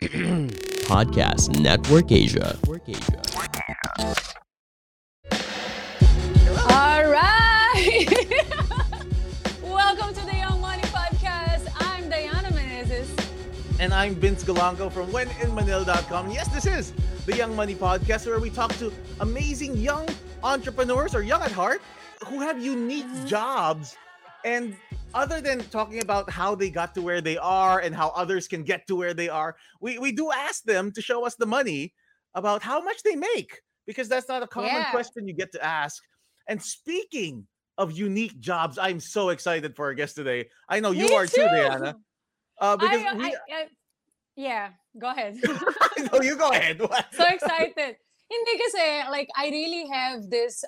Podcast Network Asia. All right. Welcome to the Young Money Podcast. I'm Diana Menezes. And I'm Vince Golangco from WhenInManila.com. Yes, this is the Young Money Podcast where we talk to amazing young entrepreneurs or young at heart who have unique Mhm. jobs. And other than talking about how they got to where they are and how others can get to where they are, we, we do ask them to show us the money about how much they make because that's not a common Yeah. question you get to ask. And speaking of unique jobs, I'm so excited for our guest today. I know you are too, too. Diana. Uh, because I, we, I, I, yeah, go ahead. no, you go ahead. so excited. Hindi kasi, like, I really have this,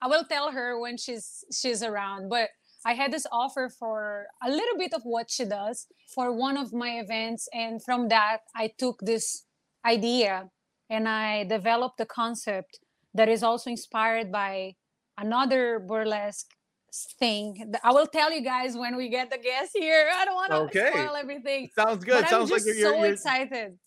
I will tell her when she's she's around, but I had this offer for a little bit of what she does for one of my events. And from that, I took this idea and I developed a concept that is also inspired by another burlesque thing. I will tell you guys when we get the guest here. I don't want to Okay. spoil everything. Sounds good. But Sounds I'm like just you're, you're, so you're excited.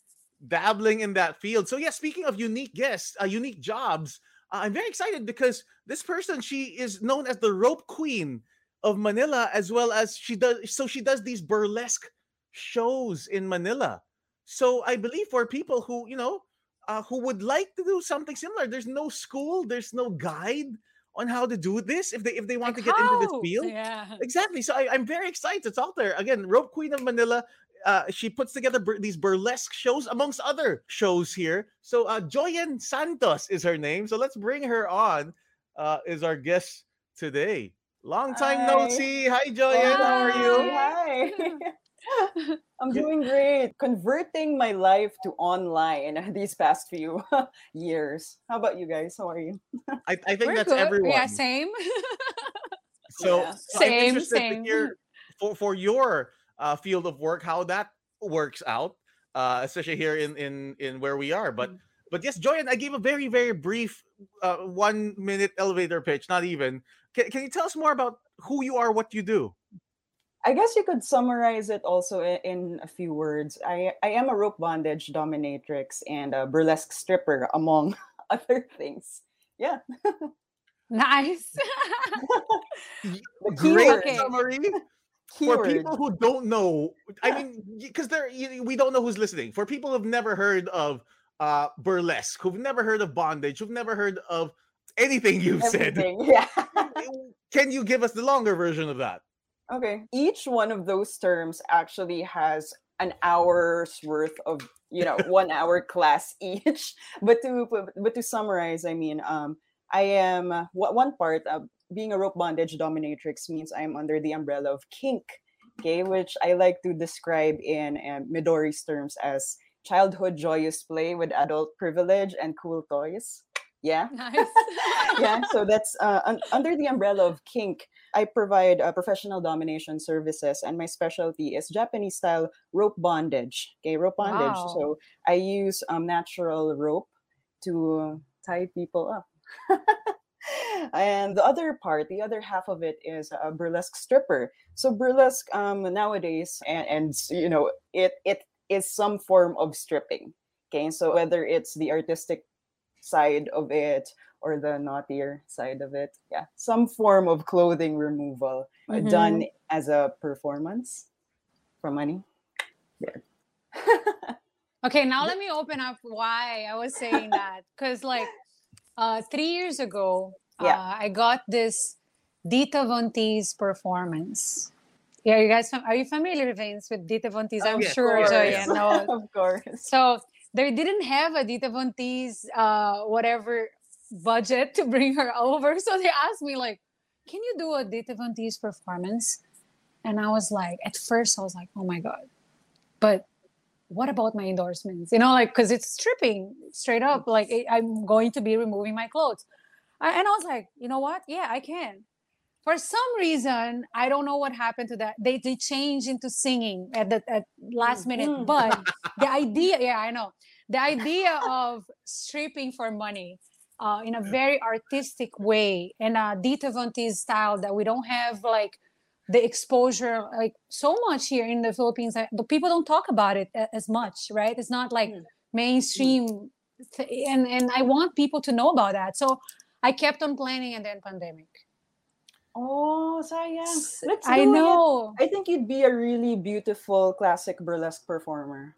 dabbling in that field. So yeah, speaking of unique guests, uh, unique jobs, uh, I'm very excited because this person she is known as the rope queen of Manila, as well as she does. So she does these burlesque shows in Manila. So I believe for people who you know uh, who would like to do something similar, there's no school, there's no guide on how to do this if they if they want Like to get into this field. Yeah. Exactly. So I, I'm very excited. It's out there. Again, Rope Queen of Manila. Uh, she puts together bur- these burlesque shows amongst other shows here. So uh, Joyen Santos is her name. So let's bring her on. Uh, is our guest today. Long time no Hi. see. Hi, Joyen. How are you? Hi. I'm doing great. Converting my life to online these past few years. How about you guys? How are you? I, I think We're that's good. everyone. Yeah, same. So, Yeah. so Same, I'm same. to hear for, for your uh, field of work how that works out, uh, especially here in in in where we are. But Mm. but yes, Joyen, I gave a very very brief uh, one minute elevator pitch, not even. Can, can you tell us more about who you are, what you do? I guess you could summarize it also in a few words. I, I am a rope bondage dominatrix and a burlesque stripper, among other things. Yeah. nice. Great. Okay. summary for people who don't know. I mean, because they're we don't know who's listening. For people who've never heard of uh burlesque, who've never heard of bondage, who've never heard of anything you've said. Yeah. Can you give us the longer version of that? Okay. Each one of those terms actually has an hour's worth of, you know, one hour class each. But to but to summarize, I mean, um, I am uh, one part of being a rope bondage dominatrix means I'm under the umbrella of kink, okay, which I like to describe in um, Midori's terms as childhood joyous play with adult privilege and cool toys. Yeah? Nice. yeah so that's uh, un- under the umbrella of kink i provide uh, professional domination services and my specialty is japanese style rope bondage okay rope bondage. Wow. so i use um, natural rope to tie people up. And the other part the other half of it is a burlesque stripper. So burlesque um, nowadays and, and you know it it is some form of stripping okay? So whether it's the artistic side of it or the naughtier side of it. Yeah, some form of clothing removal uh, done as a performance for money. Yeah. Okay, now let me open up why I was saying that. Because, like, uh, three years ago, Yeah. uh, I got this Dita Von Teese performance. Yeah, you guys, are you familiar, Vince, with Dita Von Teese? I'm Of yes, sure, course. Joya. No, of course. So they didn't have Adita Dita Von Teese, uh, whatever budget to bring her over. So they asked me, like, can you do Adita Dita Von Teese performance? And I was like, at first, I was like, oh my God. But what about my endorsements? You know, like, because it's stripping straight up. Like, I'm going to be removing my clothes. I- And I was like, you know what? Yeah, I can. For some reason, I don't know what happened to that. They, they changed into singing at the at last minute. Mhm. But the idea, yeah, I know. The idea of stripping for money uh, in a very artistic way in a Dita Von Teese style that we don't have like the exposure like so much here in the philippines but people don't talk about it as much right it's not like Mm. mainstream th- and and i want people to know about that so i kept on planning and then pandemic Oh, sayang. Let's i do it. know I think you'd be a really beautiful classic burlesque performer.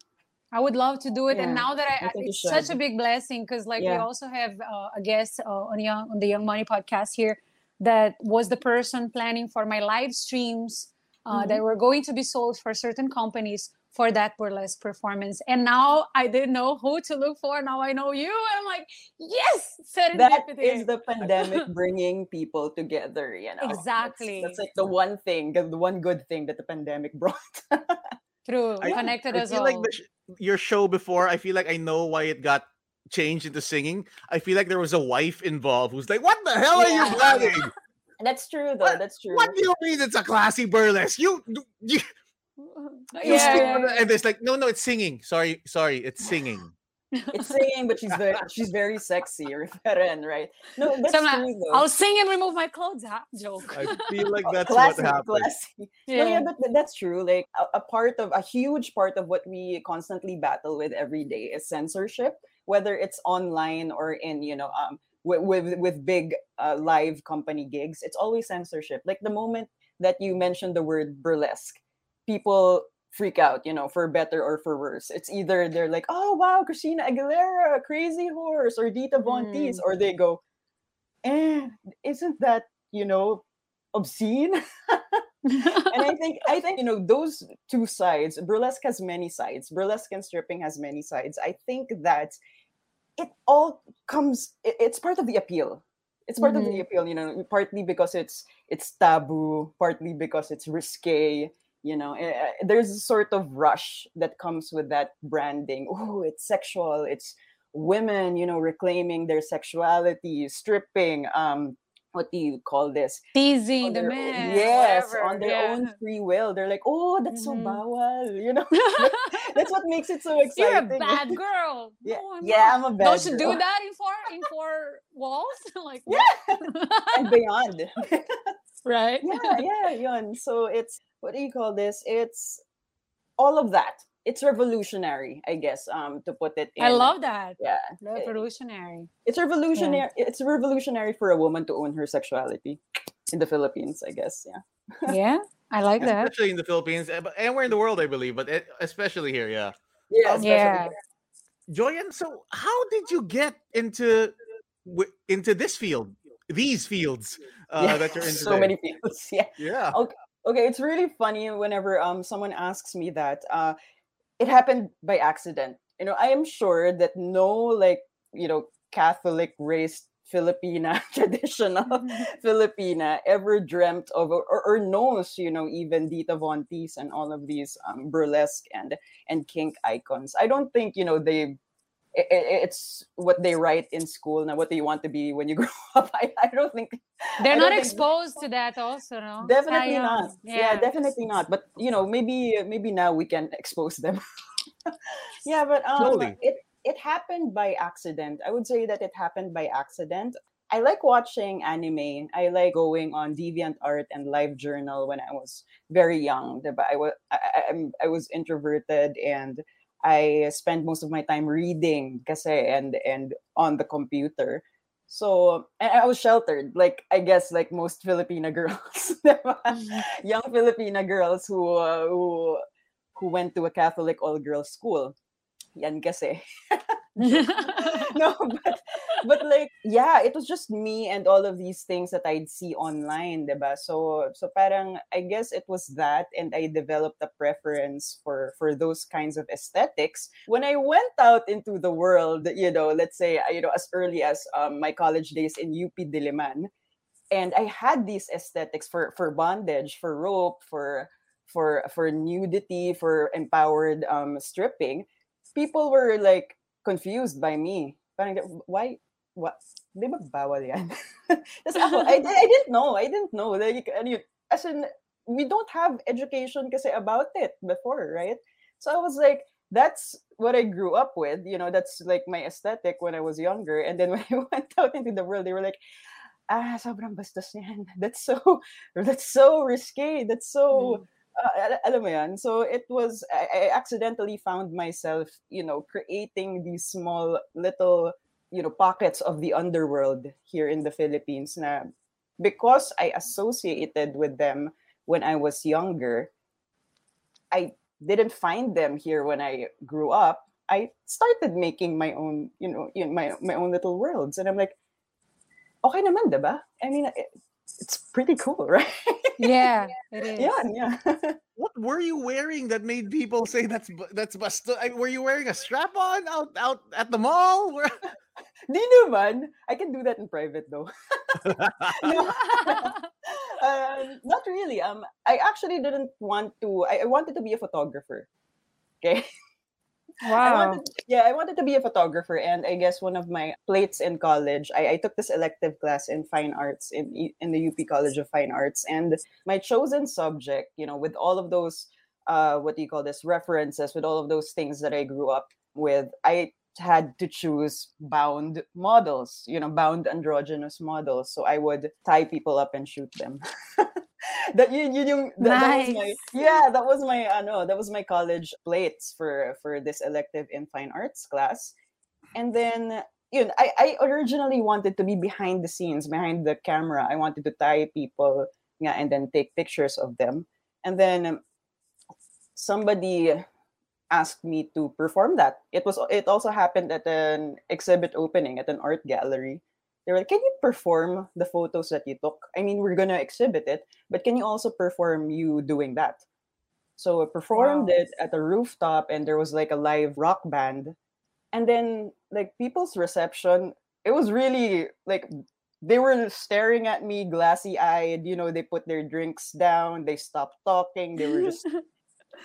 I would love to do it, and now that I, I think it's such a big blessing because like we also have uh, a guest uh, on young on the Young Money podcast here that was the person planning for my live streams uh, Mm-hmm. that were going to be sold for certain companies for that burlesque performance. And now I didn't know who to look for. Now I know you. And I'm like, yes, That serendipity. is the pandemic bringing people together, you know. Exactly. That's, like the one thing, the the one good thing that the pandemic brought. True, I- connected I us feel all. like the sh- your show before. I feel like I know why it got changed into singing. I feel like there was a wife involved who's like, "What the hell are you Yeah. planning? That's true though. What- That's true. What do you mean it's a classy burlesque? You, you, you yeah, yeah, yeah. and it's like, no, no, it's singing. Sorry, sorry, it's singing. It's singing, but she's very she's very sexy, Referen, right? No, that's So I'm like, true though. I'll sing and remove my clothes. Huh? Joke. I feel like that's classy, what happened. classy. No, yeah, but that's true. Like a, a part of a huge part of what we constantly battle with every day is censorship, whether it's online or in you know um with with, with big uh, live company gigs. It's always censorship. Like the moment that you mentioned the word burlesque, people freak out. You know, for better or for worse. It's either they're like, "Oh wow, Christina Aguilera, Crazy Horse," or Dita Von Teese, or they go, "Eh, isn't that you know obscene?" and I think I think you know those two sides. Burlesque has many sides. Burlesque and stripping has many sides. I think that it all comes. it- it's part of the appeal. It's part of the appeal. You know, partly because it's it's taboo, partly because it's risque. You know, eh, eh, there's a sort of rush that comes with that branding. Oh, it's sexual. It's women. You know, reclaiming their sexuality, stripping. Um, what do you call this? Teasing the man. yes, whatever, on their yeah. own free will. They're like, oh, that's so Mhm. bawal. You know, that's what makes it so exciting. You're a bad girl. Yeah, No, I'm yeah, not. I'm a bad. Girl, don't you do that in four in four walls? like Yeah, and beyond. Right? yeah, yeah, yun. So it's what do you call this? It's all of that. It's revolutionary, I guess. Um, to put it. In, I love that. Yeah, Revolutionary. it's revolutionary. It's revolutionary for a woman to own her sexuality in the Philippines, I guess. Yeah. Yeah, I like that. Especially in the Philippines, eh, but anywhere in the world, I believe, but it, especially here, yeah. Yeah. Um, Yeah. Joyen, so how did you get into into this field, these fields uh, Yeah, that you're in so today? many fields. Yeah. Yeah. Okay, Okay, it's really funny whenever um someone asks me that. Uh it happened by accident. You know, I am sure that no like, you know, Catholic raised Filipina, traditional Filipina ever dreamt of or, or knows, you know, even Dita Von Teese and all of these um, burlesque and and kink icons. I don't think, you know, they i- i- it's what they write in school now what do you want to be when you grow up I, I don't think They're I not don't think- exposed to that also, no? definitely Sayang. not yeah. definitely not but you know maybe maybe now we can expose them yeah but um Slowly. it it happened by accident i would say that it happened by accident i like watching anime i like going on deviantart and livejournal when i was very young But i was I, I, I'm- I was introverted and i spent most of my time reading kasi and and on the computer so and I was sheltered, like I guess like most Filipina girls, young Filipina girls who uh, who who went to a Catholic all girls school. Yan kasi. no, but but like yeah, it was just me and all of these things that I'd see online, diba? So so parang I guess it was that and I developed a preference for for those kinds of aesthetics when I went out into the world, you know, let's say you know as early as um, my college days in UP Diliman and I had these aesthetics for for bondage, for rope, for for for nudity, for empowered um, stripping. People were like confused by me. Why? What? Di ba bawal yan? Tapos ako, I, I didn't know. I didn't know. Like, ano yun, as in, we don't have education kasi about it before, right? So I was like, that's what I grew up with. You know, that's like my aesthetic when I was younger. And then when I went out into the world, they were like, ah, sobrang bastos niyan. That's so, that's so risque. That's so, uh, alam mo yan. So it was, I, I accidentally found myself, you know, creating these small little, you know, pockets of the underworld here in the Philippines na because I associated with them when I was younger, I didn't find them here when I grew up. I started making my own, you know, in my my own little worlds, and I'm like, okay naman, diba? I mean, it, it's pretty cool, right? Yeah, it is. yeah, yeah. What were you wearing that made people say that's bu- that's basta? I- Were you wearing a strap on out out at the mall? Di naman. I can do that in private though. No. um, not really. Um, I actually didn't want to. I, I wanted to be a photographer. Okay. I wow. wanted, yeah, I wanted to be a photographer, and I guess one of my plates in college, I, I took this elective class in fine arts in in the UP College of Fine Arts, and my chosen subject, you know, with all of those, uh, what do you call this, references, with all of those things that I grew up with, I had to choose bound models, you know, bound androgynous models. So I would tie people up and shoot them. that yun, yun yung, that, that was my yeah that was my uh, no that was my college plates for for this elective in fine arts class and then yun, I, I originally wanted to be behind the scenes behind the camera i wanted to tie people yeah and then take pictures of them and then somebody asked me to perform that. It was it also happened at an exhibit opening at an art gallery. They were like can you perform the photos that you took? I mean we're gonna exhibit it but can you also perform you doing that? So I performed Wow. it at a rooftop and there was like a live rock band. And then like people's reception it was really like they were staring at me glassy eyed you know they put their drinks down they stopped talking they were just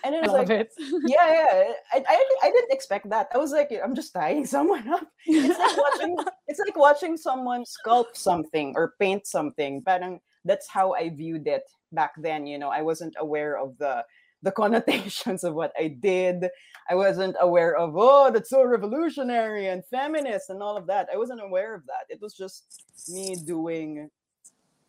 and it I was love like it. yeah yeah I, I, I didn't expect that. I was like i'm just tying someone up. It's like watching it's like watching someone sculpt something or paint something. Parang that's how i viewed it back then you know? I wasn't aware of the the connotations of what i did. I wasn't aware of oh that's so revolutionary and feminist and all of that. I wasn't aware of that. It was just me doing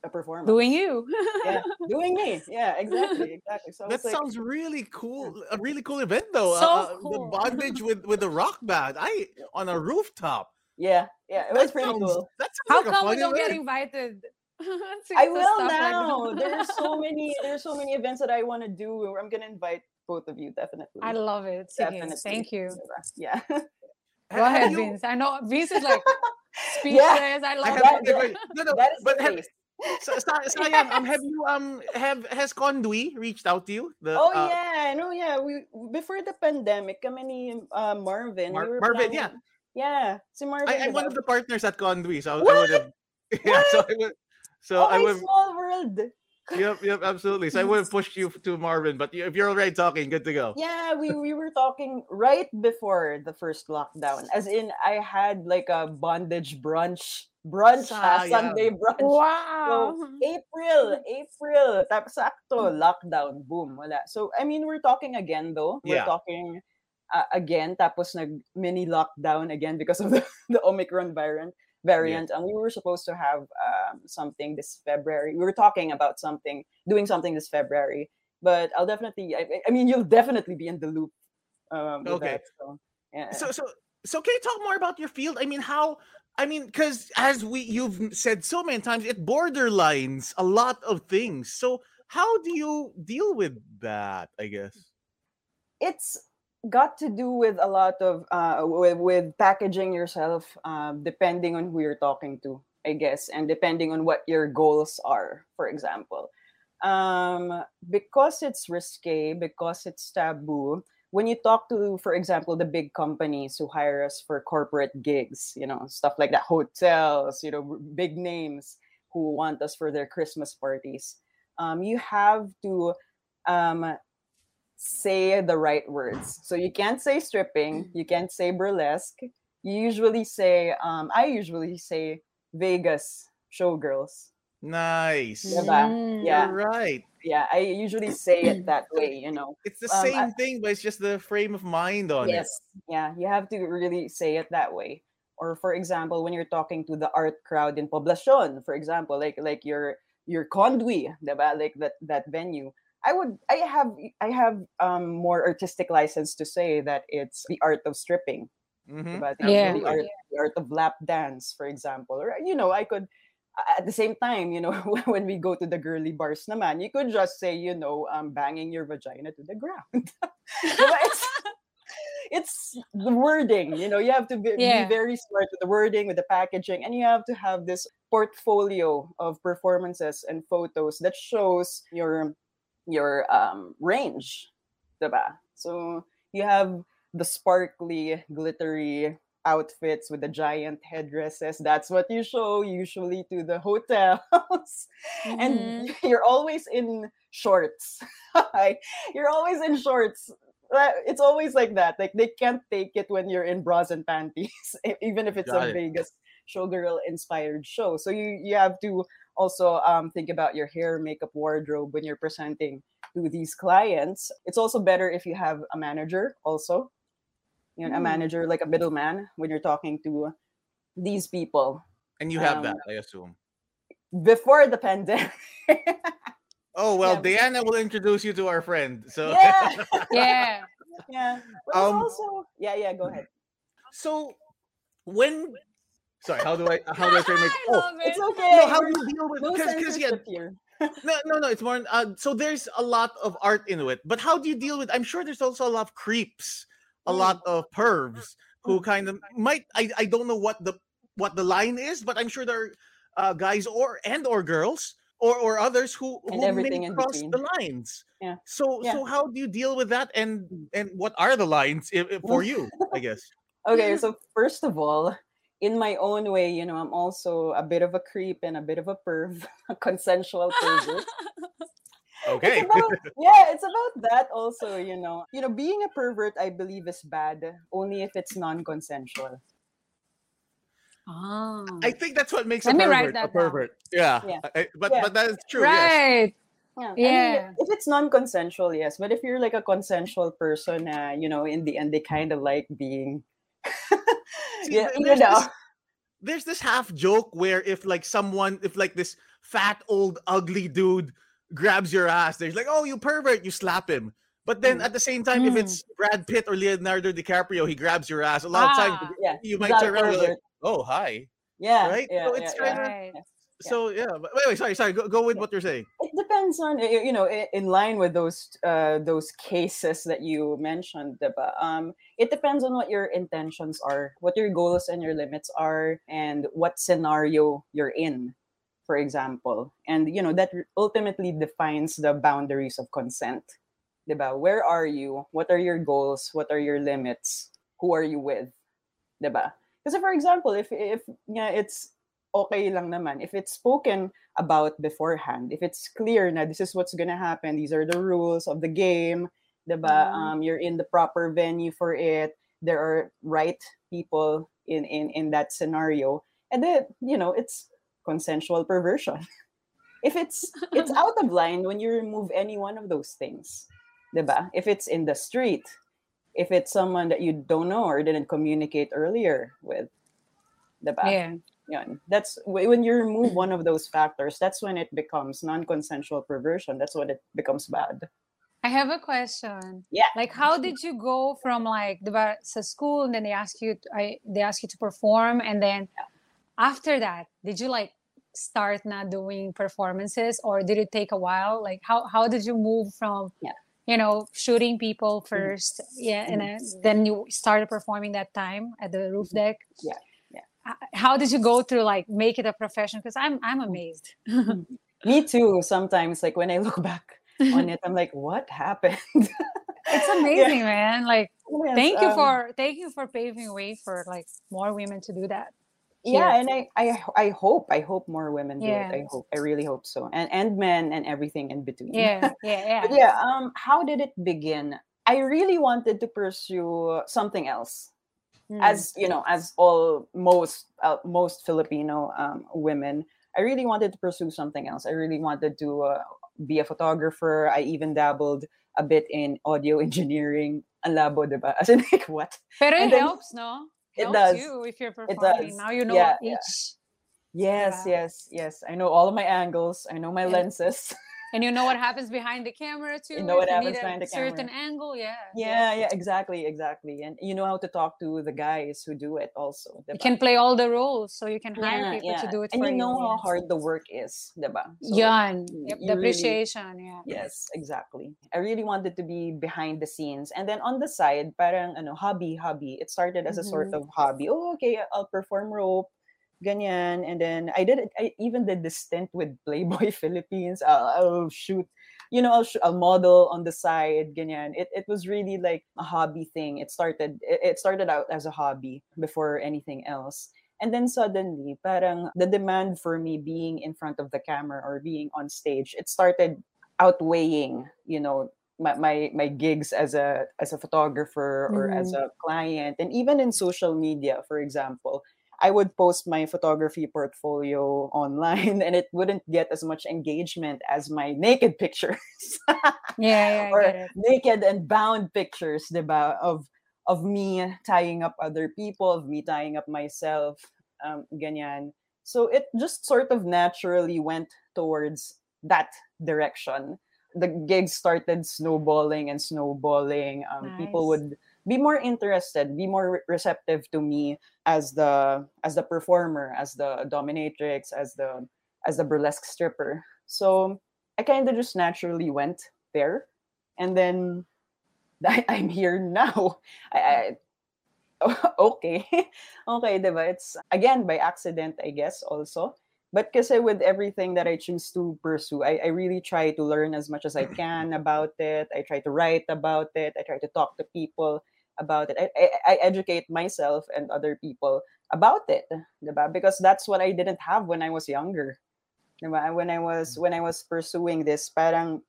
a performance Doing you. yeah doing me yeah exactly exactly so that was like, sounds really cool. A really cool event though. So uh, uh, The bondage with with the rock band. I on a rooftop. yeah yeah it was pretty sounds- cool That sounds How like a come we don't get invited? I will stuff like that? now. there's so many. There's so many events that I want to do. I'm gonna invite both of you definitely. I love it. Definitely. Thank you. Yeah. Go ahead, you- Vince. I know Vince is like speechless. I I love have, That- okay, no, no, that is but the have, Sa- sa- sayang, um, have you um have has Conduit reached out to you? The, Oh uh, yeah, no, yeah. We before the pandemic, kami ni uh, Marvin. Mar- we Marvin, planning- yeah. Si Marvin. I, I'm one of the partners at Conduit, so I, I What? would have. Yeah, so I would. So Oh, I would. small world. Yep, yep, absolutely. So I would have pushed you to Marvin, but if you're already talking, good to go. Yeah, we, we were talking right before the first lockdown. As in, I had like a bondage brunch, brunch, ah, Sunday brunch. Wow. So, April, April, tapos sakto, lockdown, boom, wala. So, I mean, we're talking again though. We're Yeah. talking uh, again, tapos nag mini lockdown again because of the, the Omicron variant. Variant, and we were supposed to have um, something this February. We were talking about something, doing something this February, but I'll definitely. I, I mean, you'll definitely be in the loop. Um, Okay. That, so, yeah. So, so, so, can you talk more about your field? I mean, how? I mean, because as we you've said so many times, it borderlines a lot of things. So, how do you deal with that? I guess. it's got to do with a lot of uh with, with packaging yourself um depending on who you're talking to i guess and depending on what your goals are for example um because it's risque because it's taboo when you talk to for example the big companies who hire us for corporate gigs you know stuff like that hotels you know big names who want us for their christmas parties um you have to um say the right words. So you can't say stripping, you can't say burlesque. You usually say, um, I usually say Vegas showgirls. Nice. Diba? Mm. Yeah. You're right. Yeah, I usually say it that way, you know. It's the Um, same I- thing, but it's just the frame of mind on it. Yes. Yeah, you have to really say it that way. or for example when you're talking to the art crowd in poblacion for example like like your your conduit diba? like that that venue i would i have i have um more artistic license to say that it's the art of stripping Mhm. diba? The- Yeah. the, art, the art of lap dance for example or you know i could at the same time, you know, when we go to the girly bars naman, you could just say, you know, um, banging your vagina to the ground. It's, it's the wording, you know, you have to be, Yeah. be very smart with the wording, with the packaging, and you have to have this portfolio of performances and photos that shows your your um range. Diba? So you have the sparkly, glittery outfits with the giant headdresses. That's what you show usually to the hotels. Mhm. and you're always in shorts. you're always in shorts. It's always like that. Like they can't take it when you're in bras and panties, even if it's Got a it. Vegas showgirl inspired show. So you you have to also um, think about your hair, makeup, wardrobe when you're presenting to these clients. It's also better if you have a manager also. You know, a Mm. manager like a middleman when you're talking to these people And you have Um, that, I assume. before the pandemic. Oh well, yeah, but- Diana will introduce you to our friend. So yeah, yeah. yeah. Um, also yeah, yeah. Go ahead. so when sorry, how do I how do I say make oh love It's okay. no, how do you deal with no because because yeah here. no no no it's more uh, so there's a lot of art into it but how do you deal with i'm sure there's also a lot of creeps a Mm. lot of pervs who kind of might I, I don't know what the what the line is but i'm sure there are uh, guys or and or girls or or others who And who may cross between. the lines Yeah. so Yeah. so how do you deal with that and and what are the lines if, if- for you i guess Okay, so first of all, in my own way, you know, I'm also a bit of a creep and a bit of a perv, a consensual pervert. okay It's about, yeah, it's about that also, you know. You know, being a pervert, I believe, is bad only if it's non-consensual. Ah. i think that's what makes Let a me write pervert a that down. pervert yeah, Yeah. I- but Yeah. but that is true yes right. Yeah. I mean, if it's non-consensual, yes. But if you're like a consensual person, uh, you know, in the end, they kind of like being, See, yeah, th- you know, this- there's this half joke where if like someone if like this fat old ugly dude grabs your ass They're like oh you pervert you slap him but then Mm. at the same time if Mm. it's brad pitt or leonardo dicaprio he grabs your ass a lot of times Ah. yeah, you might turn around and be like oh hi yeah, right? yeah, So yeah, it's yeah. kinda- Right. so yeah but wait wait sorry sorry go, go with Yeah. what you're saying it depends on you know in line with those uh those cases that you mentioned diba? um it depends on what your intentions are what your goals and your limits are and what scenario you're in for example and you know that ultimately defines the boundaries of consent diba? where are you what are your goals what are your limits who are you with diba? Kasi for example if if yeah, it's okay lang naman if it's spoken about beforehand. If it's clear na this is what's gonna happen, these are the rules of the game, diba? Mhm. Um, you're in the proper venue for it. There are right people in in in that scenario, and then you know it's consensual perversion. if it's it's out of line when you remove any one of those things, diba? If it's in the street, if it's someone that you don't know or didn't communicate earlier with, diba? Yeah. Yun. That's when you remove one of those factors, that's when it becomes non-consensual perversion. That's when it becomes bad. I have a question. Yeah. Like, how did you go from like the sa school, and then they ask you, to, I they ask you to perform, and then after that, did you like start not doing performances, or did it take a while? Like, how how did you move from, Yeah. you know, shooting people 1st yeah, and then, then you started performing that time at the roof deck. Yeah, yeah. How did you go through like make it a profession? Because I'm I'm amazed. Me too. Sometimes, like when I look back on it, I'm like, what happened? It's amazing, man. Like. Yes, thank you um, for thank you for paving way for like more women to do that yeah, and I, I I hope I hope more women do Yeah. it. I hope I really hope so, and and men and everything in between. yeah yeah yeah yeah, um, how did it begin? I really wanted to pursue something else. Mm. as you know as all most uh, most filipino um, women i really wanted to pursue something else i really wanted to uh, be a photographer i even dabbled a bit in audio engineering ang labo diba as in like what pero it then- helps no It does. you if you're It performing. does. Now you know Yeah, each, Yes, Yeah. yes, yes. I know all of my angles. I know my lenses. and you know what happens behind the camera too. You know what happens behind the camera. certain angle. Yeah. yeah, yeah, exactly, exactly. And you know how to talk to the guys who do it also. You can play all the roles, so you can hire yeah, people to do it and for you know how hard the work is, diba? So, Yan. y- Yep, you the really- Yeah. Yes, exactly. I really wanted to be behind the scenes. And then on the side, parang ano, hobby, hobby. It started as a sort Mhm. of hobby. Oh, okay, I'll perform rope. Ganyan. And then I did it. I even did this stint with Playboy Philippines. I'll, I'll shoot, you know, I'll, sh- I'll model on the side. Ganyan. It, it was really like a hobby thing. It started, it, it started out as a hobby before anything else. And then suddenly, parang the demand for me being in front of the camera or being on stage, it started outweighing, you know, my, my, my gigs as a as a photographer or as mm-hmm. a client. And even in social media, for example, I would post my photography portfolio online and it wouldn't get as much engagement as my naked pictures Yeah, yeah, or naked and bound pictures, diba, of of me tying up other people, of me tying up myself, um, ganyan. So it just sort of naturally went towards that direction. The gigs started snowballing and snowballing. Um, People would be more interested, be more receptive to me as the as the performer, as the dominatrix, as the as the burlesque stripper. So I kind of just naturally went there, and then I, I'm here now. I, I okay, okay, diba? It's again by accident, I guess, also. But kasi with everything that I choose to pursue, I, I really try to learn as much as I can about it. I try to write about it. I try to talk to people about it. I, I, I educate myself and other people about it, diba? Because that's what I didn't have when I was younger. Diba? When I was mm. when I was pursuing this, parang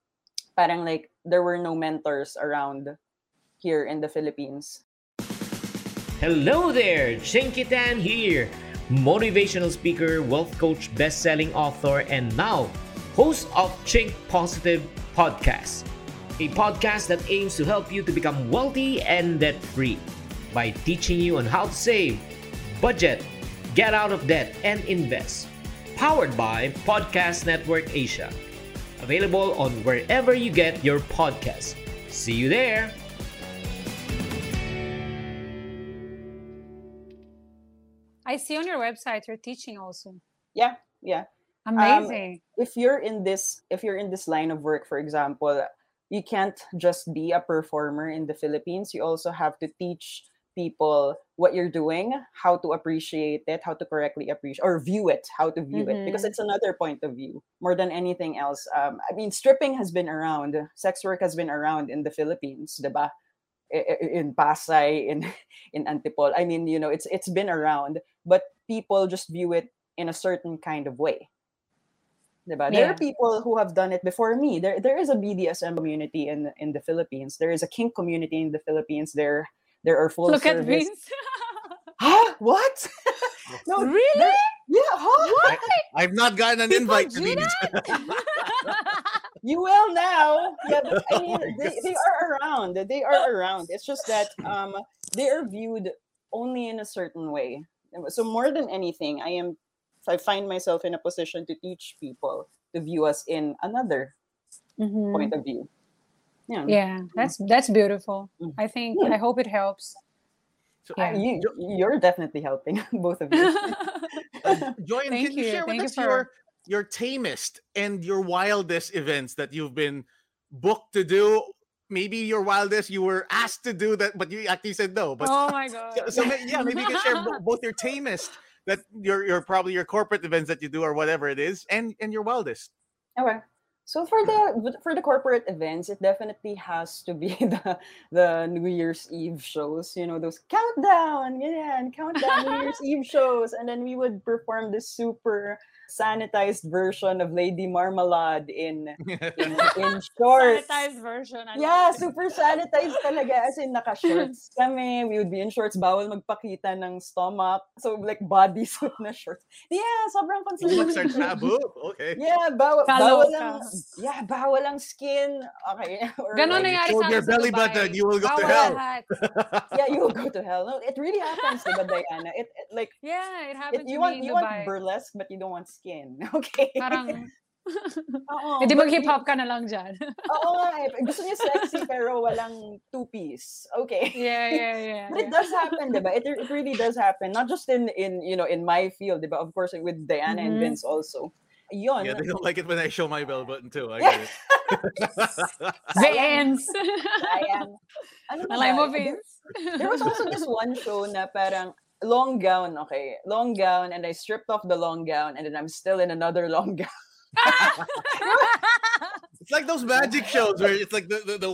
parang like there were no mentors around here in the Philippines. Hello there, Chinkee Tan here, motivational speaker, wealth coach, best-selling author, and now host of Chink Positive Podcast, a podcast that aims to help you to become wealthy and debt-free by teaching you on how to save, budget, get out of debt, and invest. Powered by Podcast Network Asia. Available on wherever you get your podcasts. See you there. I see on your website you're teaching also. Yeah, yeah. Um, Amazing. If you're in this if you're in this line of work, for example, you can't just be a performer in the Philippines. You also have to teach people what you're doing, how to appreciate it, how to correctly appreciate or view it, how to view it, because Mhm. it's another point of view more than anything else. Um, I mean, stripping has been around, sex work has been around in the Philippines, diba? In Pasay, in in Antipol. I mean, you know, it's it's been around, but people just view it in a certain kind of way. Diba? There are people who have done it before me. There, there is a BDSM community in in the Philippines. There is a kink community in the Philippines. There, there are full Look at service. Vince. Huh? What? no, really? there- yeah. Huh? What? I've not gotten an People invite to do these. You will now. Yeah, but I mean, they, they are around. They are around. It's just that um, they are viewed only in a certain way. So more than anything, I am. I find myself in a position to teach people to view us in another Mhm. point of view. Yeah. Yeah, that's that's beautiful. Mm. I think I hope it helps. So, Yeah. Uh, you, you're definitely helping both of you. Joy, Thank can you, you, share with thank you us for- your your tamest and your wildest events that you've been booked to do? Maybe your wildest you were asked to do that, but you actually said no. But oh my god. yeah, so yeah, maybe you can share both your tamest that your your probably your corporate events that you do or whatever it is, and and your wildest. Okay. So for the for the corporate events, it definitely has to be the the New Year's Eve shows. You know those countdown, yeah, and countdown New Year's Eve shows, and then we would perform this super sanitized version of Lady Marmalade in in, in shorts. Sanitized version. I Yeah, love super sanitized talaga. As in, naka-shorts kami. We would be in shorts. Bawal magpakita ng stomach. So, like, bodysuit na shorts. Yeah, sobrang Stomachs are conservative. taboo. Okay. Yeah, bawal, Kaloka. bawal lang, yeah, bawal ang skin. Okay. Or Ganon like, nangyari show sa your belly Dubai. button, you will go to hell. lahat. yeah, you will go to hell. No, it really happens, diba, Diana? It, it like, Yeah, it it, you to want me in you want burlesque, but you don't want skin. Okay. Parang, Oo, hindi but mag-hip-hop ka na lang dyan. Oo nga eh. Gusto niya sexy pero walang two-piece. Okay. yeah, yeah, yeah. But it yeah. does happen, diba? It, it really does happen. Not just in, in you know, in my field, diba? Of course, with Diana and Mhm. Vince also. Yun. Yeah, they don't like it when I show my belly button too. I get it. Vince. I am. Ano ba Malay mo. Vince. There was also this one show na parang long gown, okay? Long gown, and I stripped off the long gown, and then I'm still in another long gown. It's like those magic shows where it's like the the the,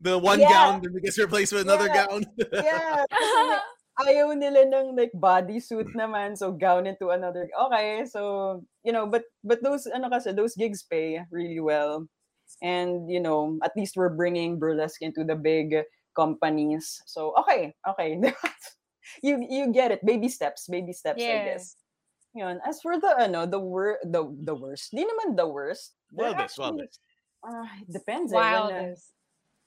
the one Yeah. gown then gets replaced with another Yeah. gown. Yeah. like, ayaw nila ng like bodysuit naman, so gown into another. Okay, so, you know, but but those, ano kasi, those gigs pay really well. And, you know, at least we're bringing burlesque into the big companies. So, okay, okay. You you get it. Baby steps, baby steps, I Yeah. guess. Yun. As for the, ano, the wor the the worst. Di naman the worst. Wildest, actually- wildest. Uh, it depends. eh, when, uh, Wildest.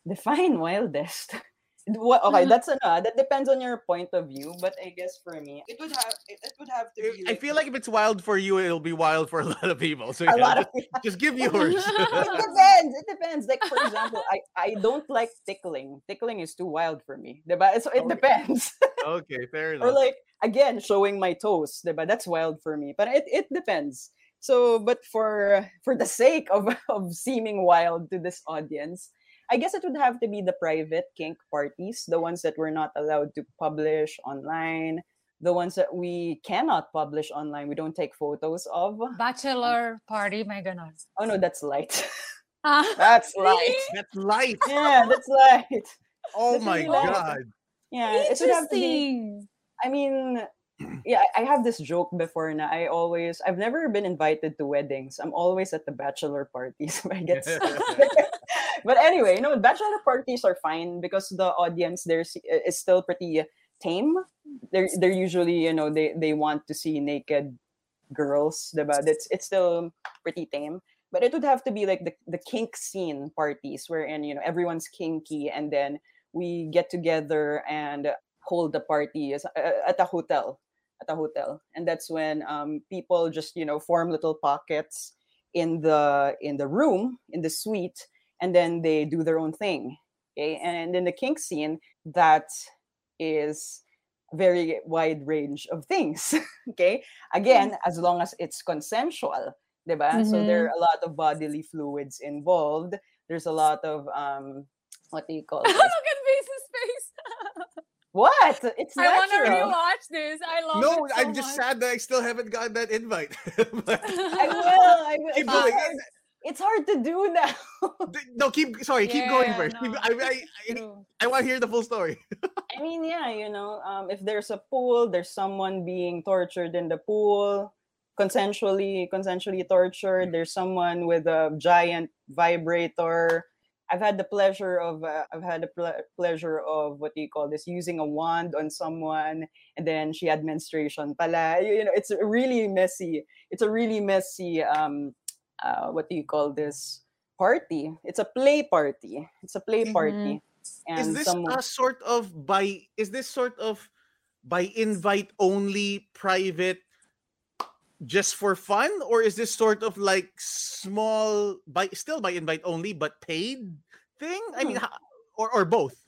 define wildest. What, okay, that's ano, ah, that depends on your point of view, but I guess for me, it would have it, it would have to be. I feel like if it's wild for you, it'll be wild for a lot of people. So a yeah, lot of just, just give yours. it depends. It depends. Like for example, I I don't like tickling. Tickling is too wild for me. Diba? So it Okay. depends. okay, fair enough. or like again, showing my toes. Diba? That's wild for me. But it, it depends. So, but for for the sake of of seeming wild to this audience, I guess it would have to be the private kink parties, the ones that we're not allowed to publish online, the ones that we cannot publish online. We don't take photos of. Bachelor party, may ganon. Oh no, that's light. Ah, that's light. That's light. Yeah, that's light. Oh That's my really light. god. Yeah, it would have to be. I mean, yeah, I I have this joke before na I always I've never been invited to weddings. I'm always at the bachelor parties. I get but anyway, no, bachelor parties are fine because the audience there's is still pretty tame. They're they're usually, you know, they they want to see naked girls, but It's it's still pretty tame. But it would have to be like the, the kink scene parties wherein, you know, everyone's kinky and then we get together and hold the party uh, at a hotel at a hotel and that's when um, people just you know form little pockets in the in the room in the suite and then they do their own thing okay and in the kink scene that is very wide range of things okay again as long as it's consensual diba? so there are a lot of bodily fluids involved there's a lot of um what do you call Look at Vince's face. what it's I want to natural rewatch this. I love No, it so I'm just much. sad that I still haven't gotten that invite. I will. I will. Keep It's going. Hard- It's hard to do now. no, keep sorry, keep going Yeah, first. Keep- no. I, I, I, I want to hear the full story. I mean, yeah, you know, um, if there's a pool, there's someone being tortured in the pool, consensually, consensually tortured. There's someone with a giant vibrator. I've had the pleasure of, uh, I've had the ple- pleasure of what do you call this, using a wand on someone, and then she had menstruation. Pala, you know, it's really messy. It's a really messy. Um, uh, what do you call this? Party. It's a play party. It's a play party. And is this someone, a sort of by is this sort of by invite only private just for fun or is this sort of like small by still by invite only but paid thing i mean Hmm. or or both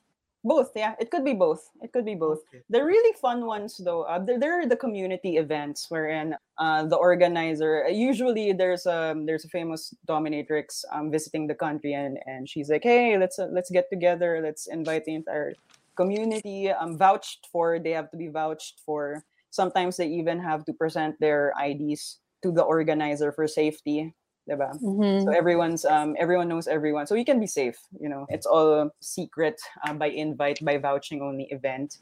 both yeah. It could be both. It could be both. Okay. the really fun ones though uh, there, there are the community events wherein uh, the organizer uh, usually there's a there's a famous dominatrix um, visiting the country and and she's like hey let's uh, let's get together. Let's invite the entire community. Um, vouched for they have to be vouched for. Sometimes they even have to present their ids to the organizer for safety diba? Mm-hmm. so everyone's um everyone knows everyone so you can be safe you know it's all secret uh, by invite by vouching only event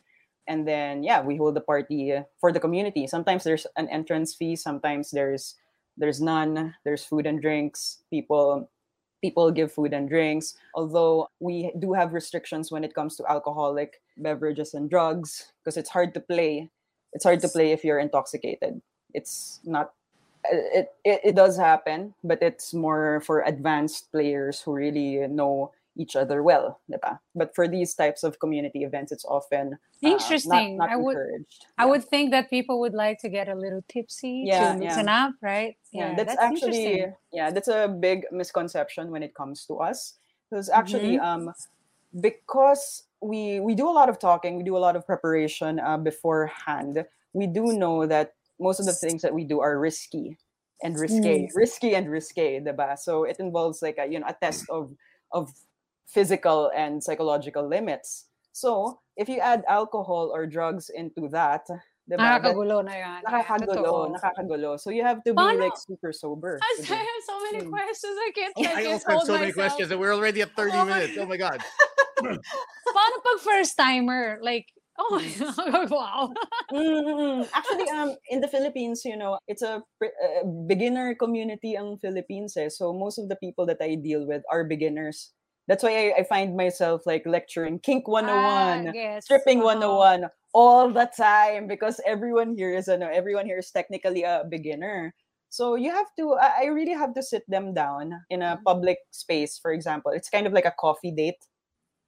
and then yeah we hold the party uh, for the community sometimes there's an entrance fee sometimes there's there's none. There's food and drinks. People people give food and drinks. Although we do have restrictions when it comes to alcoholic beverages and drugs because it's hard to play. It's hard to play if you're intoxicated. It's not it, it it does happen, but it's more for advanced players who really know each other well, diba? But for these types of community events, it's often uh, Interesting. Not, not I would encouraged. I Yeah. would think that people would like to get a little tipsy Yeah, to yeah. loosen up, right? yeah, that's, actually interesting. yeah that's a big misconception when it comes to us because actually Mm-hmm. um because we we do a lot of talking we do a lot of preparation uh, beforehand we do know that most of the things that we do are risky and risque Mm. risky and risque diba? so it involves like a you know a test of of physical and psychological limits so if you add alcohol or drugs into that diba, that- Nakakagulo na yan. Nakakagulo, nakakagulo. So you have to be Paano- like super sober. I to I do- have so many Hmm. questions. I can't, I I can't also have hold so many myself. questions, and we're already at 30 Oh minutes. Oh my god. Paano pag first timer? Like, oh wow. Mm-mm. Actually, um, in the Philippines, you know, it's a uh, beginner community ang Philippines eh. So most of the people that I deal with are beginners. That's why I, I find myself like lecturing Kink 101, Ah, yes. Stripping Uh-huh. 101 all the time because everyone here is ano, everyone here is technically a beginner. So you have to I I really have to sit them down in a public space, for example. It's kind of like a coffee date.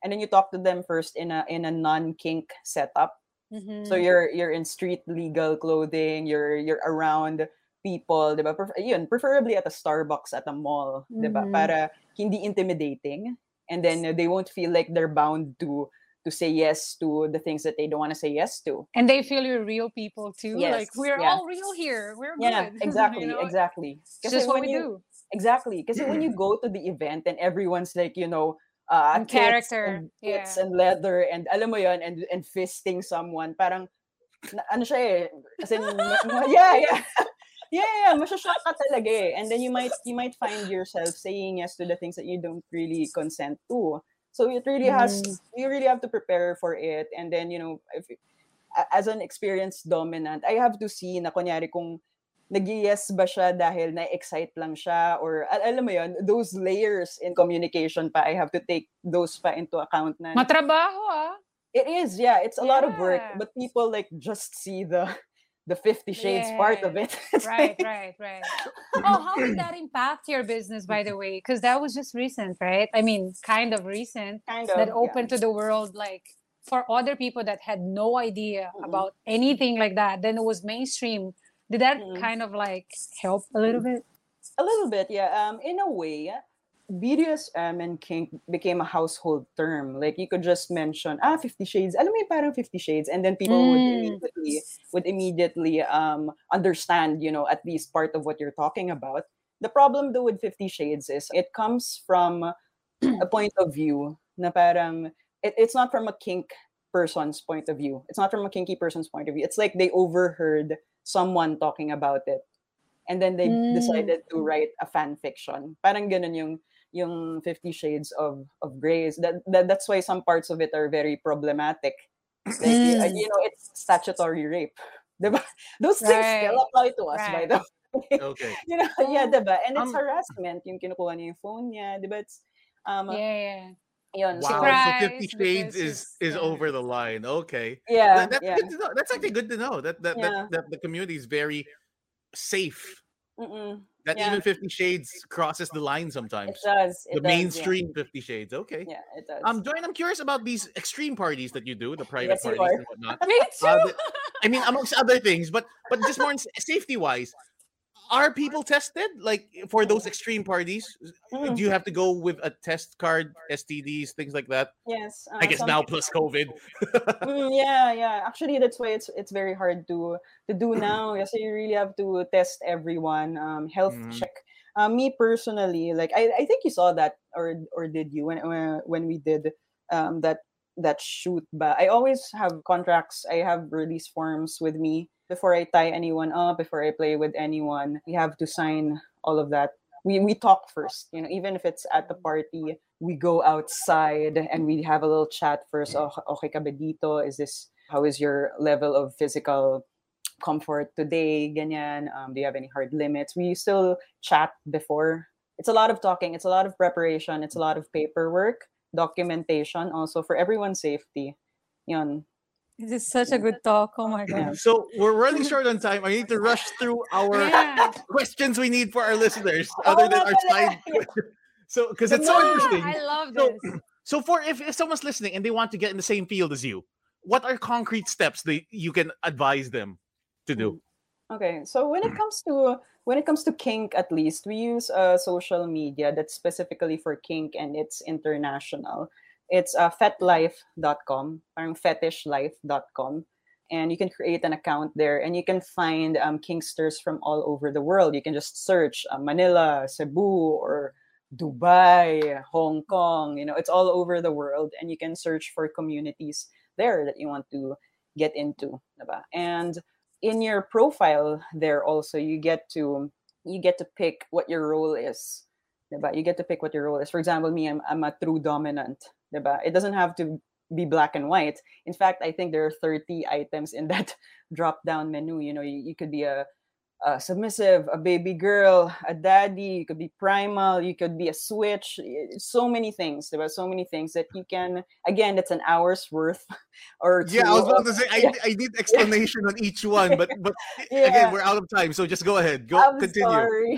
And then you talk to them first in a in a non-kink setup. Mhm. So you're you're in street legal clothing, you're you're around people, 'di ba? Pref- yun, preferably at a Starbucks at a mall, 'di ba? Mhm. Para hindi intimidating and then uh, they won't feel like they're bound to to say yes to the things that they don't want to say yes to. and they feel you're real people too. like Yes, we're yeah. all real here. We're Yeah, good. exactly, you know? exactly. Just what when we you- do. Exactly. Because when you go to the event and everyone's like, you know, uh, character, and, tits yeah. and leather and alam mo yun, and, and fisting someone, parang, na, ano siya eh, as in, ma- ma- yeah, yeah. Yeah, yeah, masyashock ka talaga eh. And then you might you might find yourself saying yes to the things that you don't really consent to. So it really has Mm. you really have to prepare for it. And then, you know, if as an experienced dominant, I have to see na kunyari kung nag-yes ba siya dahil na-excite lang siya or al- alam mo yun, those layers in communication pa, I have to take those pa into account na Matrabaho ah. it is, yeah, it's a lot of work, Yeah. but people like just see the the 50 shades part of it. Right, right, right. Oh, how did that impact your business, by the way? Because that was just recent, right? I mean, kind of recent. Kind of, that yeah. opened to the world, like for other people that had no idea Mm-mm. about anything like that. Then it was mainstream. Did that Mm. kind of like help a little bit? A little bit, yeah. Um, in a way, BDSM and kink became a household term. Like you could just mention, ah, Fifty Shades. Alam mo parang Fifty Shades, and then people would Mm. immediately would immediately um understand, you know, at least part of what you're talking about. The problem though with Fifty Shades is it comes from a point of view na parang it, it's not from a kink person's point of view. It's not from a kinky person's point of view. It's like they overheard someone talking about it and then they Mm. decided to write a fan fiction. Parang ganun yung yung 50 shades of of grays. That, that that's why some parts of it are very problematic. Like Mm. you know, it's statutory rape. Diba? Those things still Right. apply to us by Right. the way. Okay. you know, yeah, diba? And it's Um, harassment yung kinukuha niya yung phone niya, diba? It's um Yeah, yeah. Yun. Wow. So, Surprise, So 50 Shades is is over the line. Okay. yeah, That- that's yeah. good to know. That's actually good to know that that, Yeah. that, that the community is very safe. Mm-mm. That Yeah. even 50 Shades crosses the line sometimes. It does. It the does, mainstream 50 Shades. Okay. Yeah, it does. Um, Joyen, I'm curious about these extreme parties that you do, the private Yes, parties and whatnot. Me too. Uh, the- I mean, amongst other things, but but just more safety wise, are people tested like for those extreme parties? Mm. Do you have to go with a test card, STDs, things like that? yes. I uh, guess now people- plus COVID. Mm, yeah, yeah. Actually, that's why it's it's very hard to to do now. Yes, you really have to test everyone. Um, health Mhm. check. Uh, me personally, like I, I think you saw that, or or did you when when, when we did um that that shoot? But I always have contracts. I have release forms with me before I tie anyone up. Before I play with anyone, we have to sign all of that. We we talk first. You know, even if it's at the party, we go outside and we have a little chat first. Oh, okay ka ba dito? Is this how is your level of physical comfort today, ganyan. Um, do you have any hard limits? We still chat before. It's a lot of talking. It's a lot of preparation. It's a lot of paperwork, documentation, also for everyone's safety. Yun. This is such a good talk. Oh my god. So we're running short on time. I need to rush through our Yeah. questions we need for our listeners, Oh, other than our pala. slide. so because it's so interesting. I love So, this. so for if, if someone's listening and they want to get in the same field as you, what are concrete steps they you can advise them to do? Okay, so when it comes to when it comes to kink, at least we use uh, social media that's specifically for kink and it's international. It's uh, fetlife.com, parang fetishlife.com, and you can create an account there, and you can find um, kinksters from all over the world. You can just search uh, Manila, Cebu, or Dubai, Hong Kong. You know, it's all over the world, and you can search for communities there that you want to get into, diba? And in your profile there also you get to you get to pick what your role is diba? you get to pick what your role is for example me I'm, I'm a true dominant diba? it doesn't have to be black and white in fact i think there are 30 items in that drop down menu you know you, you could be a, a submissive a baby girl a daddy you could be primal you could be a switch so many things there are so many things that you can again it's an hour's worth or Yeah, I was about to say I, yeah. I need explanation on each one, but but Yeah. again we're out of time, so just go ahead. Go I'm continue. sorry.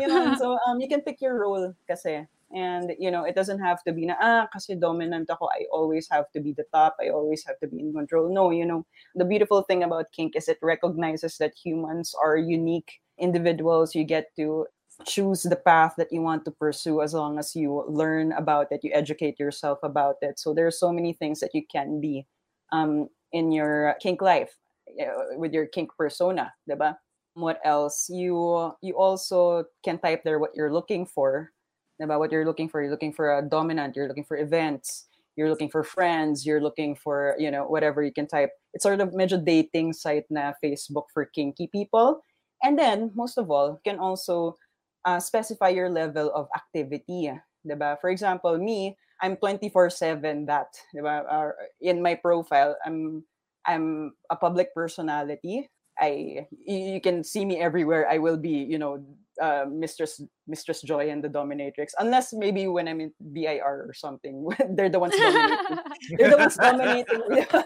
you know, so um, you can pick your role kasi. And, you know, it doesn't have to be na, ah, kasi dominant ako, I always have to be the top, I always have to be in control. No, you know, the beautiful thing about kink is it recognizes that humans are unique individuals. You get to choose the path that you want to pursue as long as you learn about it, you educate yourself about it. So there are so many things that you can be um, in your kink life uh, with your kink persona, diba? what else you you also can type there what you're looking for about what you're looking for you're looking for a dominant you're looking for events you're looking for friends you're looking for you know whatever you can type it's sort of major dating site na facebook for kinky people and then most of all you can also uh, specify your level of activity diba? for example me i'm 24/7 that diba? Uh, in my profile i'm i'm a public personality I you can see me everywhere. I will be, you know, uh, Mistress Mistress Joyen the Dominatrix, unless maybe when I'm in BIR or something, they're the ones dominating. they're the ones dominating.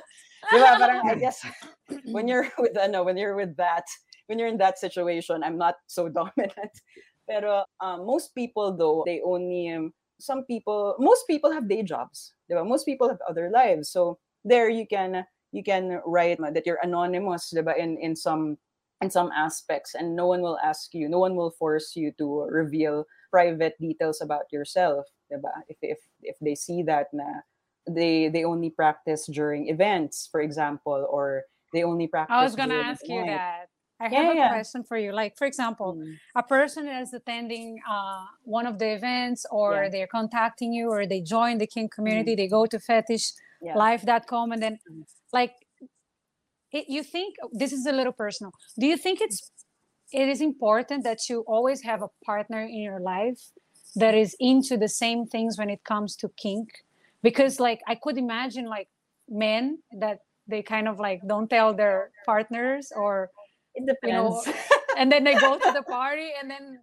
Diba? Parang, I guess when you're with ano, when you're with that, when you're in that situation, I'm not so dominant. Pero um, most people though, they only um, some people, most people have day jobs. Diba? Most people have other lives. So there you can you can write that you're anonymous diba, in in some in some aspects and no one will ask you no one will force you to reveal private details about yourself diba? if if if they see that na they they only practice during events for example or they only practice I was gonna ask you that. I Yeah, have a yeah. question for you. Like, for example, Mm. a person is attending uh, one of the events, or Yeah. they're contacting you, or they join the kink community. They go to fetishlife.com, and then, Mm. like, it, you think oh, this is a little personal. Do you think it's it is important that you always have a partner in your life that is into the same things when it comes to kink? Because, like, I could imagine like men that they kind of like don't tell their partners or it you know and then they go to the party and then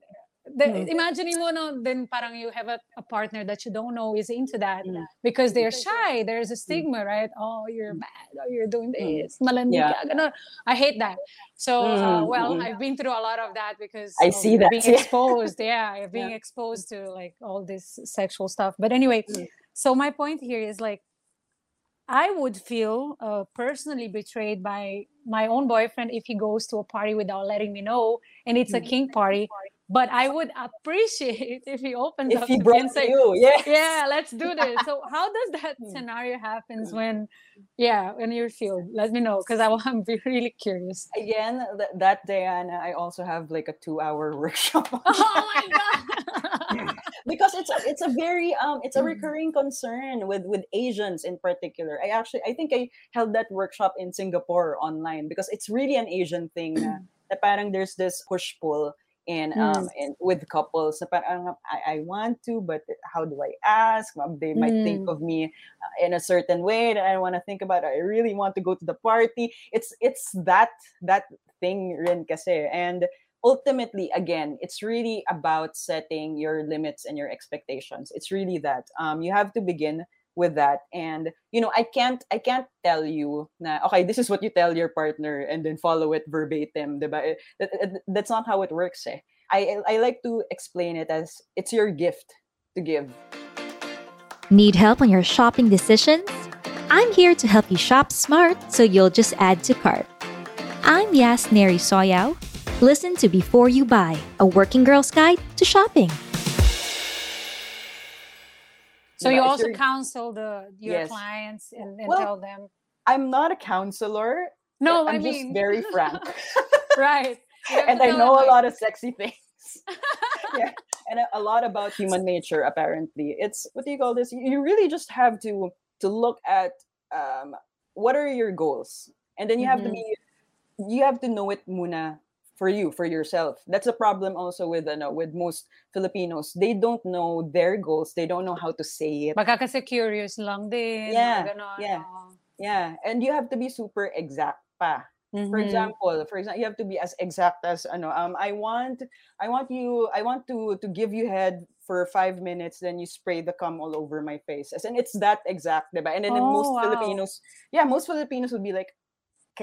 the, Mm. imagine mo no then parang you have a, a partner that you don't know is into that Mm. because they're shy. There's a stigma right? Oh you're bad. Oh you're doing this. Malandi Yeah. ganun. i hate that. So uh, well mm. i've been through a lot of that because I see that, being exposed. Yeah being exposed to like all this sexual stuff. But anyway so my point here is like I would feel uh, personally betrayed by my own boyfriend if he goes to a party without letting me know, and it's a Mhm. kink party. But I would appreciate if he opens if up he to me and say, you yeah "Yeah, let's do this." So how does that Mm. scenario happens when, yeah, in your field? Let me know because I'm really curious. again th- that Diana I also have like a two hour workshop Oh my god! because it's a, it's a very um it's a Mm. recurring concern with with Asians in particular. I actually I think I held that workshop in Singapore online because it's really an Asian thing na parang there's this push pull Mm. um in with couples parang I, I want to but how do I ask they might think Mm. of me uh, in a certain way that I want to think about I really want to go to the party it's it's that that thing rin kasi and ultimately again it's really about setting your limits and your expectations it's really that um you have to begin with that and you know i can't i can't tell you na okay this is what you tell your partner and then follow it verbatim diba? It- it- that's not how it works eh. I, I like to explain it as it's your gift to give Need help on your shopping decisions? I'm here to help you shop smart so you'll just add to cart. I'm Yas Neri Soyao. Listen to Before You Buy, a working girl's guide to shopping. So you also counsel the your Yes. clients and, and Well, tell them. i'm not a counselor No, i'm I just mean very frank right. And I know a lot of sexy things. yeah, and a, a lot about human nature. Apparently, it's what do you call this? You really just have to to look at um, what are your goals, and then you have to Mhm. be you have to know it muna for you for yourself. That's a problem also with ano, with most Filipinos. They don't know their goals. They don't know how to say it. Baka kasi curious lang din. Yeah, mga ganon, yeah. oo. Yeah, and you have to be super exact pa. for Mhm. example for example you have to be as exact as ano um i want i want you i want to to give you head for five minutes then you spray the cum all over my face and it's that exact diba? and then Oh, most wow. filipinos yeah most filipinos would be like "Ca-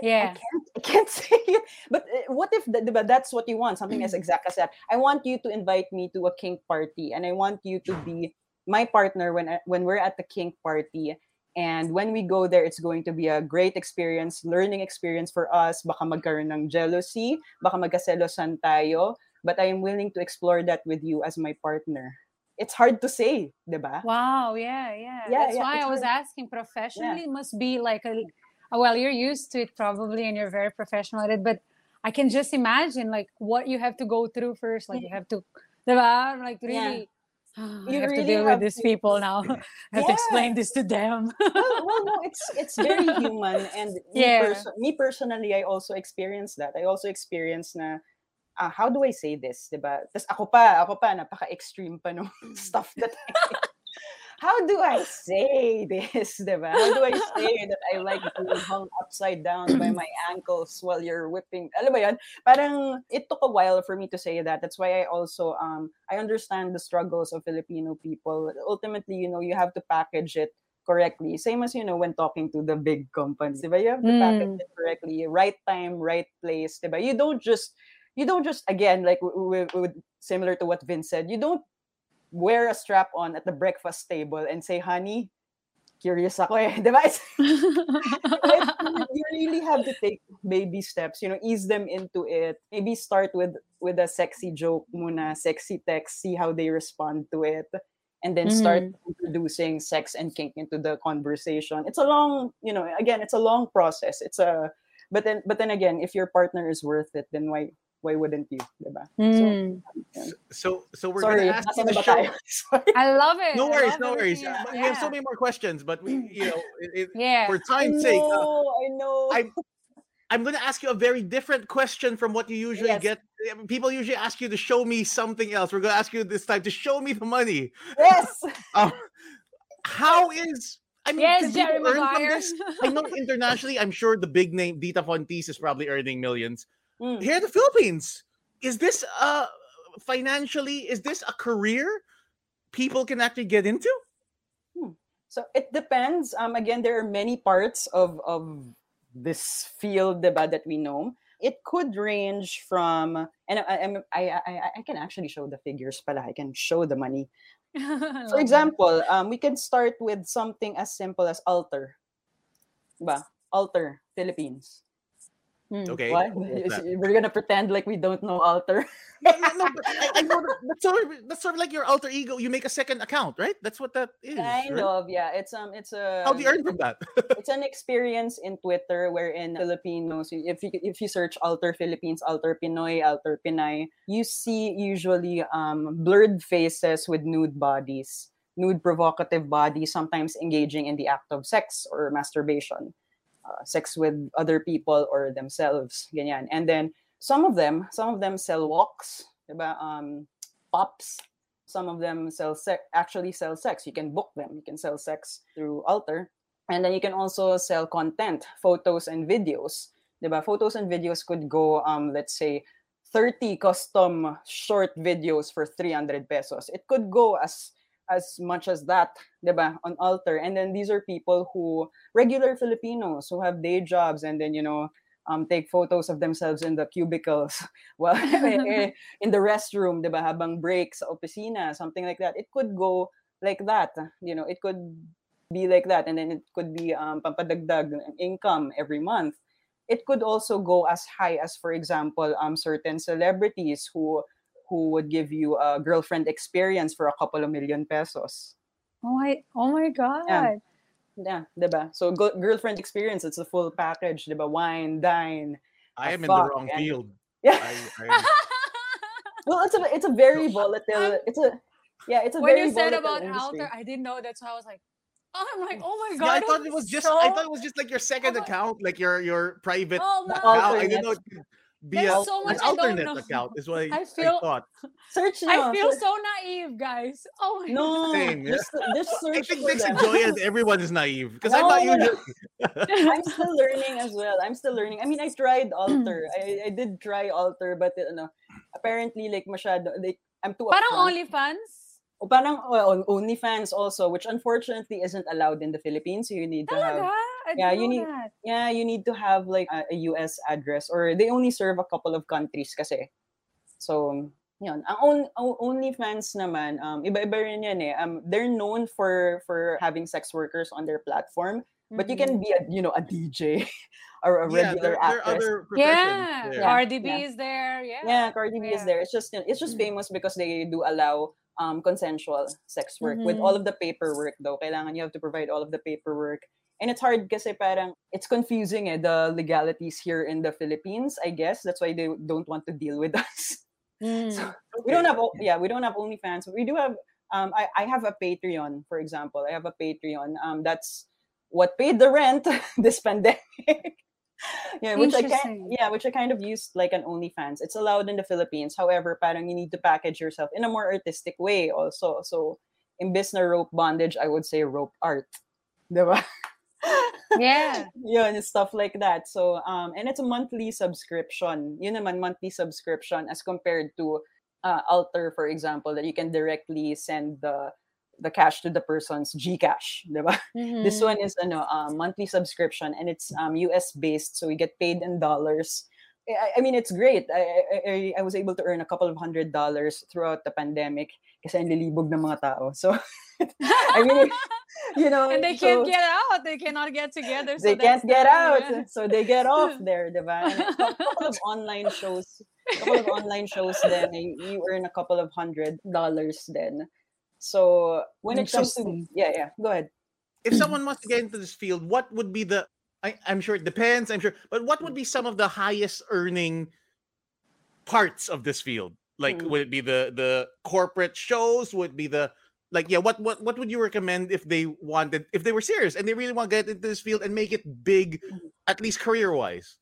Yeah. I can't, I can't say it. But uh, what if that, diba, that's what you want? Something as exact as that. I want you to invite me to a kink party, and I want you to be my partner when I- when we're at the kink party. And when we go there, it's going to be a great experience, learning experience for us. Baka magkaroon ng jealousy, baka magkaselosan tayo. But I am willing to explore that with you as my partner. It's hard to say, diba? Wow, yeah, yeah. Yeah, That's yeah, why I was hard. asking professionally it must be like a well, you're used to it probably and you're very professional at it, but I can just imagine like what you have to go through first. Like you have to like Yeah. really I You have to deal have with these to- people now. I have to explain this to them. well, well, no, it's it's very human, and me, Yeah. perso- me personally, I also experienced that. I also experienced na, ah, how do I say this, diba? Tapos ako pa, ako pa, napaka-extreme pa nung stuff that I How do I say this, diba? How do I say that I like being hung upside down by my ankles while you're whipping? Alam mo yan? Parang it took a while for me to say that. That's why I also um I understand the struggles of Filipino people. Ultimately, you know, you have to package it correctly. Same as you know when talking to the big companies, diba? You have to package Mm. it correctly. Right time, right place, diba? You don't just you don't just again like w- w- w- similar to what Vince said. You don't wear a strap on at the breakfast table and say, "Honey, curious ako eh." Diba? You really have to take baby steps you know ease them into it maybe start with with a sexy joke muna sexy text see how they respond to it and then start introducing sex and kink into the conversation it's a long you know again it's a long process it's a but then but then again if your partner is worth it then why why wouldn't you diba? Mm. So so we're sorry gonna ask you nasa na to ba show. sorry I love it. No worries, no worries. everything Uh, We have so many more questions, but we, you know, it, it, Yeah. for I time's sake, uh, know, I know. I- I'm going to ask you a very different question from what you usually Yes. get. People usually ask you to show me something else. We're going to ask you this time to show me the money. yes. Um, how is I mean, Yes, can Jerry earn from Maguire. this? I know internationally, I'm sure the big name Dita Von Teese is probably earning millions. Mm. Here in the Philippines, is this uh financially is this a career people can actually get into? So it depends. Um, again, there are many parts of of this field, diba, that we know. It could range from, and I, I, I, I, can actually show the figures, pala. I can show the money. For example, um, we can start with something as simple as Alter. Diba? Alter, Philippines. Mm. Okay. What? what's? We're gonna pretend like we don't know alter. no, no, no, but I, I know that, that's sort of that's sort of like your alter ego. You make a second account, right? That's what that is. Kind right? of, yeah. It's um, it's a. How do you earn from that? it's an experience in Twitter wherein Filipinos, if you if you search Alter Philippines, Alter Pinoy, Alter Pinay, you see usually um, blurred faces with nude bodies, nude provocative bodies, sometimes engaging in the act of sex or masturbation, uh, sex with other people or themselves, ganyan. And then some of them, some of them sell walks diba? Um, pops. Some of them sell sex. Actually, sell sex. You can book them. You can sell sex through Alter, and then you can also sell content, photos and videos. Diba? Photos and videos could go, um, let's say, 30 custom short videos for 300 pesos. It could go as as much as that, diba, on Alter. And then these are people who regular Filipinos who have day jobs and then you know um, take photos of themselves in the cubicles well eh, in the restroom, diba, habang breaks opisina, something like that. It could go like that. You know, it could be like that and then it could be um, pampadagdag income every month. It could also go as high as, for example, um, certain celebrities who who would give you a girlfriend experience for a couple of million pesos. Oh my, oh my god. Yeah, Yeah, diba? So go- girlfriend experience, it's a full package, diba? Wine, dine. I am in the wrong and- field. Yeah. I, I, well, it's a it's a very volatile. It's a yeah, it's a when very you said about industry. Alter, I didn't know that, so I was like, oh, I'm like, oh my god. yeah, I thought it was just. so... I thought it was just like your second my- account, like your your private Oh, no. account. I didn't know it could be There's a, so much I don't alternate know. account. Is what I, I feel- thought. Search I feel search- so naive, guys. Oh my no, Same, yeah. just just I search think for Dixie them. Joy is everyone is naive because I No, thought you. no, no. I'm still learning as well. I'm still learning. I mean, I tried Alter. I, I did try Alter, but uh, ano, apparently like masyado like I'm too Parang upfront. OnlyFans? O parang oh, on OnlyFans also, which unfortunately isn't allowed in the Philippines. You need to have Talaga? I Yeah, you need- that. yeah, you need to have like a, a US address or they only serve a couple of countries kasi. So, yun. Ang on, o- OnlyFans naman, um, iba-iba rin yan eh. Um, they're known for for having sex workers on their platform, but you can Mhm. be a, you know, a DJ or a yeah, regular there, there are actress. other professions. Yeah, there. Cardi B Yeah. is there. Yeah. Yeah, Cardi B is Yeah. there. It's just it's just Mm. famous because they do allow um consensual sex work with Mhm. all of the paperwork though. Kailangan you have to provide all of the paperwork. And it's hard kasi parang it's confusing eh the legalities here in the Philippines, I guess. That's why they don't want to deal with us. Mm. We don't have yeah, we don't have OnlyFans. We do have um I, I have a Patreon, for example. I have a Patreon. Um that's what paid the rent this pandemic. yeah, which I can yeah, which I kind of used like an OnlyFans. It's allowed in the Philippines. However, parang you need to package yourself in a more artistic way also. So imbes na rope bondage, I would say rope art. Diba? Yeah. Yun, stuff like that. So, um, and it's a monthly subscription. Yun naman, monthly subscription as compared to uh, Alter, for example, that you can directly send the the cash to the person's GCash, diba? This Mhm. one is ano, uh, monthly subscription and it's um, US based, so we get paid in dollars. I, I mean, it's great. I, I, I- I was able to earn a couple of hundred dollars throughout the pandemic kasi ang lilibog ng mga tao. So, I mean, you know, and they so- can't get out. They cannot get together. So they can't get the- out, yeah. so they get off there, diba? And a couple of online shows, A couple of online shows, then eh, you you earn a couple of hundred dollars. Then, so when it comes to yeah, yeah, go ahead. if someone wants to get into this field, what would be the? I, I'm sure it depends. I'm sure, but what would be some of the highest earning parts of this field? Like, Mm. would it be the the corporate shows? Would it be the like, yeah? What what what would you recommend if they wanted, if they were serious and they really want to get into this field and make it big, Mhm. at least career wise?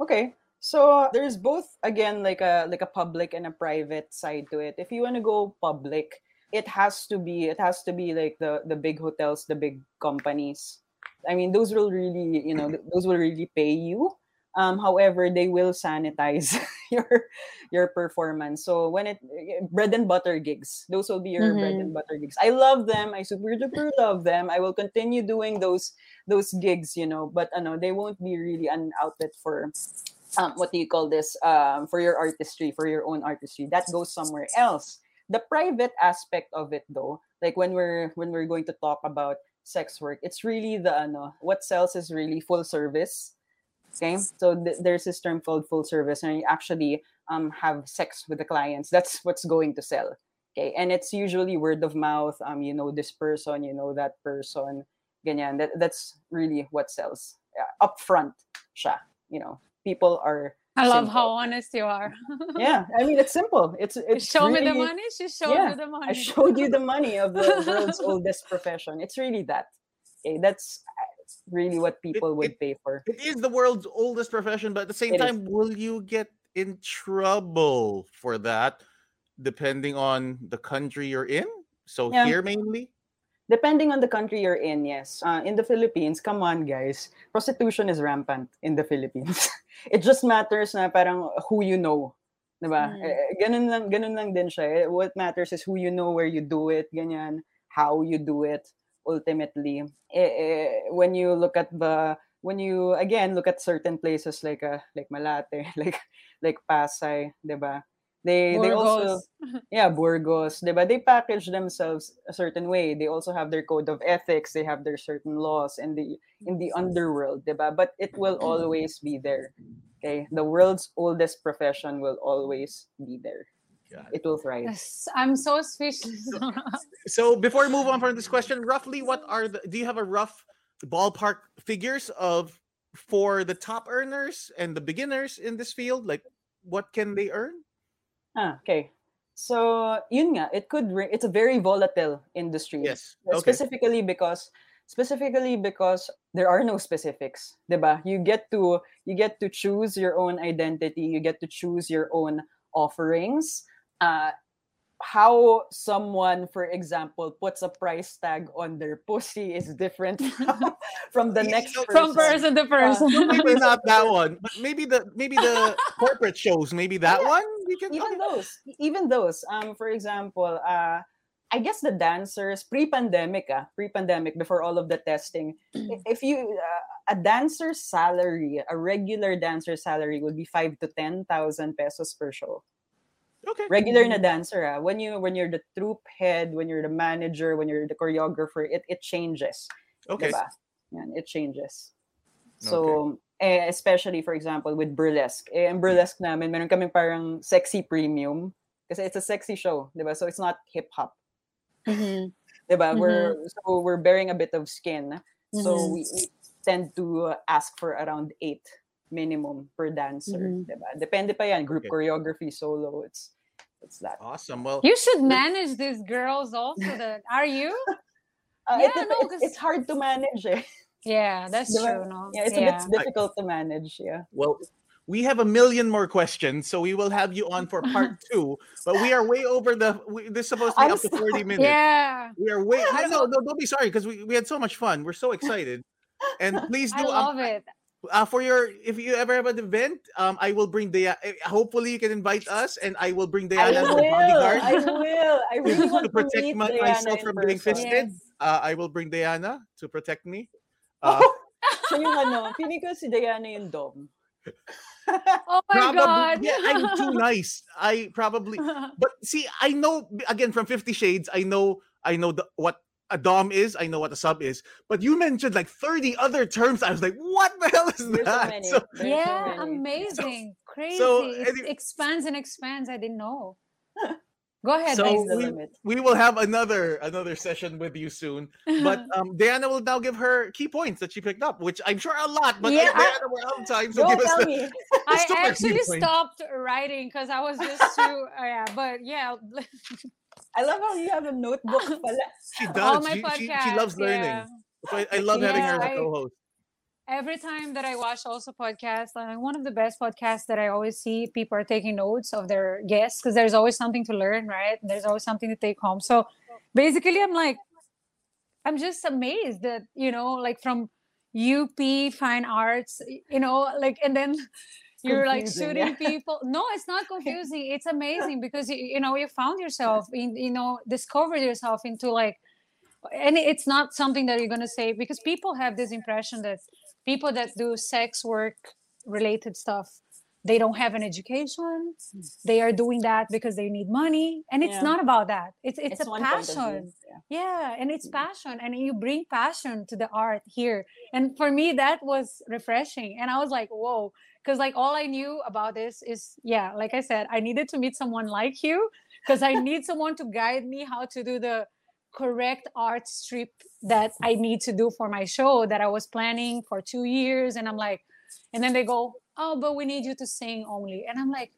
Okay. So there's both again like a like a public and a private side to it. If you want to go public, it has to be it has to be like the the big hotels, the big companies. I mean, those will really, you know, those will really pay you. Um, however, they will sanitize your your performance. So when it bread and butter gigs, those will be your bread and butter gigs. I love them. I super duper love them. I will continue doing those those gigs, you know, but ano, they won't be really an outlet for um, what do you call this um, for your artistry for your own artistry that goes somewhere else the private aspect of it though like when we're when we're going to talk about sex work. It's really the ano what sells is really full service. Okay so th- there's this term called full service and you actually um, have sex with the clients. That's what's going to sell okay? And it's usually word of mouth um you know this person you know that person ganyan. That, that's really what sells yeah, upfront siya you know? People are I love simple. how honest you are. yeah i mean it's simple it's You it's show me the money. She showed Yeah, me the money. i showed you the money of the world's oldest profession it's really that okay that's uh, really what people would it- pay for It is the world's oldest profession, but at the same It is. time, will you get in trouble for that, depending on the country you're in. So Yeah. here mainly. Depending on the country you're in, yes. Uh, in the Philippines, come on, guys. Prostitution is rampant in the Philippines. it just matters na parang who you know. Diba? Mm. Eh, ganun lang, ganun lang din siya. Eh, What matters is who you know, where you do it, ganyan, how you do it, ultimately. Eh, eh, when you look at the, when you, again, look at certain places like, uh, like Malate, like, like Pasay, diba? They, they also, Burgos. yeah, Burgos, diba? They package themselves a certain way. They also have their code of ethics. They have their certain laws in the in the underworld, diba? But it will always be there. Okay, the world's oldest profession will always be there. Got It will thrive. Yes, I'm so speechless. So before we move on from this question, roughly what are the do you have a rough ballpark figures of for the top earners and the beginners in this field? Like what can they earn? Ah, okay. So, yun nga, it could ra- it's a very volatile industry. Yes. Uh, Okay. specifically because specifically because there are no specifics diba you get to you get to choose your own identity you get to choose your own offerings uh how someone for example puts a price tag on their pussy is different from, from the next so- From person to person. maybe not that one, but maybe the maybe the corporate shows, maybe that Yeah. one. You can even okay. those even those um for example uh i guess the dancers pre-pandemic ah, pre-pandemic before all of the testing if you uh, a dancer's salary a regular dancer's salary would be 5 to 10,000 pesos per show Okay. regular na dancer ah, when you when you're the troupe head when you're the manager when you're the choreographer it it changes Okay. diba? Yan, it changes. So, eh, especially for example with burlesque. Eh, ang burlesque namin, meron kaming parang sexy premium kasi it's a sexy show, 'di ba? So it's not hip hop, Mhm. 'di ba? We're so we're bearing a bit of skin. So Mhm. we, we tend to ask for around 8 minimum per dancer, Mhm. 'di ba? Depende pa 'yan, group Okay. choreography, solo, it's it's that. Awesome. Well, You should manage these girls also. That are you? Uh, Yeah, it, no, it's, 'cause- it's hard to manage eh. Yeah, that's Diba? true. No. Yeah, it's a bit difficult to manage, yeah. well, we have a million more questions, so we will have you on for part two. But we are way over the. We, this is supposed to be I'm up to sorry. forty minutes. Yeah. We are way. I No, no, no, don't be sorry because we, we had so much fun. We're so excited. And please I do um, love it. Uh, for your if you ever have an event, um, I will bring the. Hopefully, you can invite us, and I will bring I Diana as a bodyguard. I will. I really want to to protect meet my, myself from being person. fisted. Yes. Uh, I will bring Diana to protect me. Uh, Siya yung ano, feeling ko si Diana yung dom. Oh my probably, god. yeah, I'm too nice. I probably, but see, I know again from Fifty Shades. I know, I know the, what a dom is. I know what a sub is. But you mentioned like 30 other terms. I was like, what the hell is There's that? So- so yeah, many. amazing. Crazy. so it any- expands and expands. I didn't know. Go ahead. So guys. Sky's the we- we will have another another session with you soon. But um, Diana will now give her key points that she picked up, which I'm sure a lot. But Yeah, I- Diana, we're out of time, so Go give us tell the, me. I actually stopped writing because I was just too. uh, yeah, but yeah. I love how you have a notebook pala. She all does. my She, she, she loves learning. yeah. So I, I love having her as a co-host. every time that I watch also podcasts, like one of the best podcasts that I always see people are taking notes of their guests because there's always something to learn, right? There's always something to take home. So basically, I'm like, I'm just amazed that you know, like from UP Fine Arts, you know, like and then you're like shooting yeah. people. No, it's not confusing. It's amazing because you, you know you found yourself in you know discovered yourself into like and it's not something that you're going to say because people have this impression that people that do sex work related stuff they don't have an education. They are doing that because they need money and it's Yeah. not about that. It's it's, a of view, passion. yeah. yeah and it's passion and you bring passion to the art here. And for me that was refreshing and i was like whoa because like all i knew about this is yeah like i said i needed to meet someone like you because i need someone to guide me how to do the correct art strip that i need to do for my show that i was planning for two years and i'm like and then they go oh but we need you to sing only and i'm like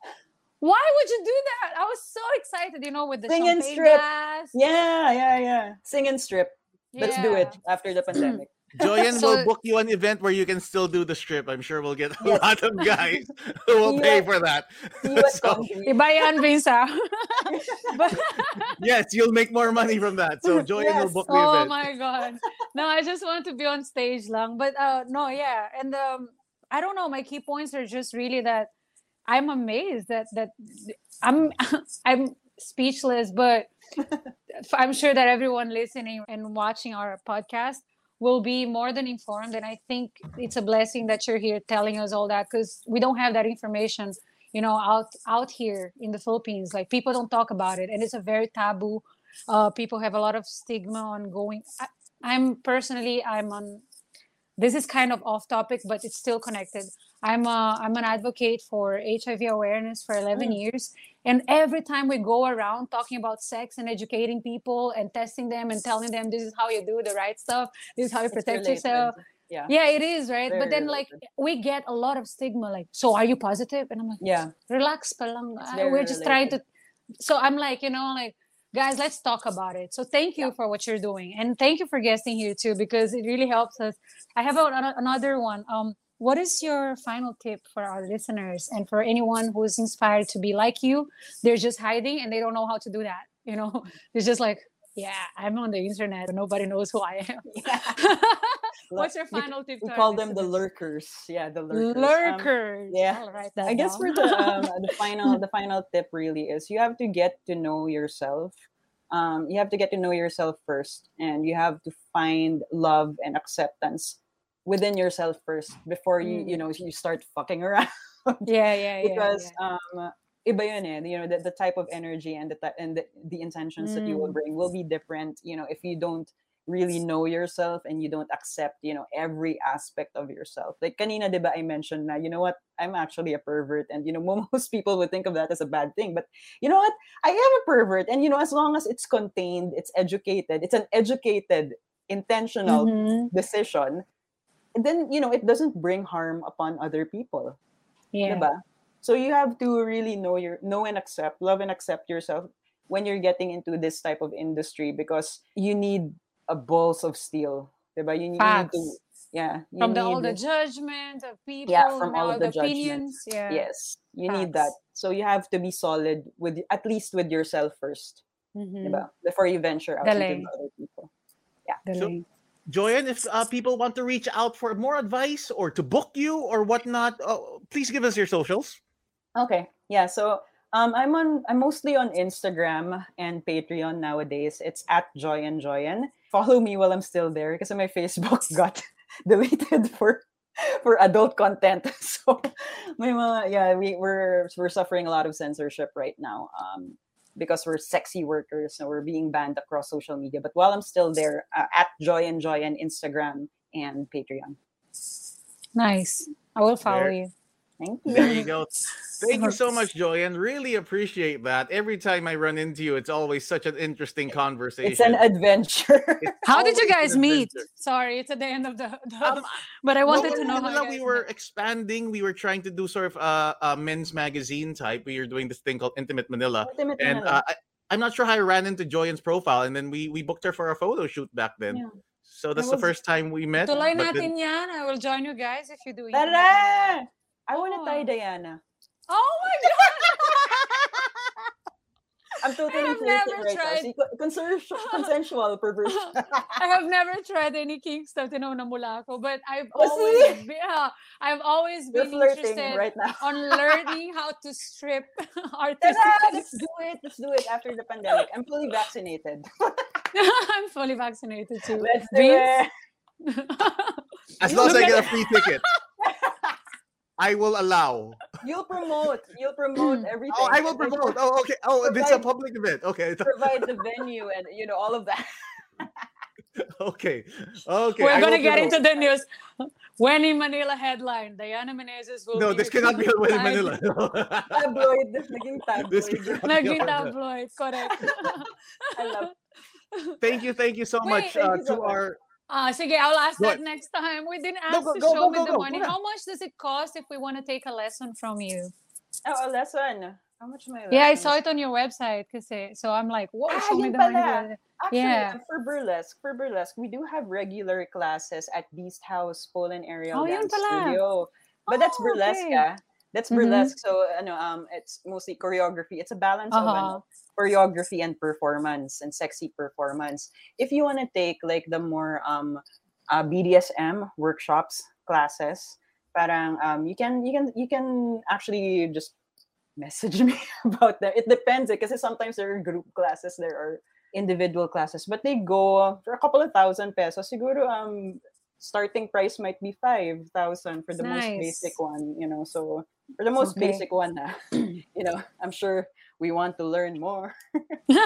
why would you do that i was so excited you know with the Sing and strip. glass Yeah, yeah, yeah. Sing and strip. Let's do it after the pandemic. Joyen So- will book you an event where you can still do the strip. I'm sure we'll get a Yes. lot of guys who will See pay for that. See you at So, Congress. Iba yan, Vince, but, yes, you'll make more money from that. So Joyen will book the oh event. my god. No, I just want to be on stage lang. But uh no, yeah. And um I don't know, my key points are just really that I'm amazed that that I'm I'm speechless, but I'm sure that everyone listening and watching our podcast will be more than informed and I think it's a blessing that you're here telling us all that cuz we don't have that information, you know, out out here in the Philippines. Like people don't talk about it and it's a very taboo uh, people have a lot of stigma on going I, i'm personally i'm on this is kind of off topic but it's still connected i'm a, i'm an advocate for hiv awareness for 11 years and every time we go around talking about sex and educating people and testing them and telling them this is how you do the right stuff this is how you It's protect related. yourself Yeah. yeah it is right but Very then like we get a lot of stigma like so are you positive and i'm like Yeah. relax pa lang. It's Uh, very we're just trying to so i'm like you know like guys let's talk about it. So thank you for what you're doing and thank you for guesting here too because it really helps us. I have a, ano- another one. Um what is your final tip for our listeners and for anyone who's inspired to be like you? They're just hiding and they don't know how to do that you know? It's just like yeah i'm on the internet but nobody knows who i am what's your final tip We call them the lurkers. Yeah, the lurkers. Um, lurkers yeah. I'll write that I guess for the um, the final the final tip really is you have to get to know yourself. Um, you have to get to know yourself first, and you have to find love and acceptance within yourself first before you you know you start fucking around. yeah yeah yeah because yeah. um iba yun eh, you know the, the type of energy and the and the, the intentions that you will Mm. bring will be different you know if you don't really know yourself and you don't accept you know every aspect of yourself. Like kanina diba I mentioned na you know what? I'm actually a pervert. And you know most people would think of that as a bad thing but you know what? I am a pervert. And you know as long as it's contained it's educated it's an educated intentional Mhm. decision then you know it doesn't bring harm upon other people. Yeah. Diba? So you have to really know your know and accept, love and accept yourself when you're getting into this type of industry because you need a balls of steel. Diba? You, need- you need to yeah, you from the, all the judgment of people Yeah, from and all of the opinions judgments. yeah Yes, you need that. So you have to be solid with at least with yourself 1st Mhm. Before you venture out Galing. into the other people. Galing. Joyen, if uh, people want to reach out for more advice or to book you or whatnot, uh, please give us your socials. Okay. Yeah. So um, I'm on. I'm mostly on Instagram and Patreon nowadays. It's at Joy and Joyen. Follow me while I'm still there because my Facebook got deleted for for adult content. So may mga, yeah, we we're we're suffering a lot of censorship right now. Um, because we're sexy workers, so we're being banned across social media. But while I'm still there, uh, at Joy and Joy and Instagram and Patreon. nice i will follow There- you Thank you. There you go. Thank you so much, Joyen. Really appreciate that. Every time I run into you, it's always such an interesting conversation. It's an adventure. It's how did you guys meet sorry it's at the end of the, the Um, but i Well, wanted to know how Manila, we were met. expanding. We were trying to do sort of uh, a men's magazine type. We were doing this thing called Intimate Manila, Ultimate and Manila. uh, I, I'm not sure how I ran into Joyen's profile, and then we we booked her for a photo shoot back then. Yeah. So that's It the first time we met. Tuloy natin then- yan. I will join you guys if you do it. Tara! I want to Oh. tie Diana. Oh my god! I'm totally have never right tried- now. See, consensual, consensual perversion. I have never tried any kink stuff tinaw na mula ako, but I've Oh, always see? been, yeah, I've always You're been interested right now. on learning how to strip Tara! artistically. Let's do it. Let's do it after the pandemic. I'm fully vaccinated. I'm fully vaccinated too. Let's do Vince? it. as long as I get a free ticket, I will allow. You'll promote. You'll promote everything. Oh, I will promote. Oh, okay. Oh, it's a public event. Okay. Provide the venue and you know all of that. Okay. Okay. We're I gonna get promote. into the news. When in Manila headline, Diana Menezes will No, be this cannot be accused in of Manila. Tabloid. Naging This tabloid. cannot be Naging on the- tabloid, correct. I love Thank you, thank you so Wait, much uh, you so to much. our. Ah, sige, I'll ask Go that ahead. next time. We didn't No, ask go- to go, show go, me go, the go. money. Go. How much does it cost if we want to take a lesson from you? Oh, a lesson. How much my Yeah, I saw it on your website. Kasi, so I'm like, whoa, Ah, show me the pala. money. Actually, Yeah. uh, for burlesque, for burlesque, we do have regular classes at Beast House Pole and Aerial Oh, Dance. Studio. But that's Oh, burlesque, okay. ah. That's Mhm. burlesque. So, ano, um, it's mostly choreography. It's a balance of Uh-huh. ano, choreography and performance and sexy performance. If you want to take like the more um, uh, BDSM workshops classes, parang um, you can you can you can actually just message me about that. It depends because sometimes there are group classes, there are individual classes, but they go for a couple of thousand pesos. Siguro um starting price might be 5,000 for the most basic one, you know. So for the most Okay. basic one, ah, you know, I'm sure we want to learn more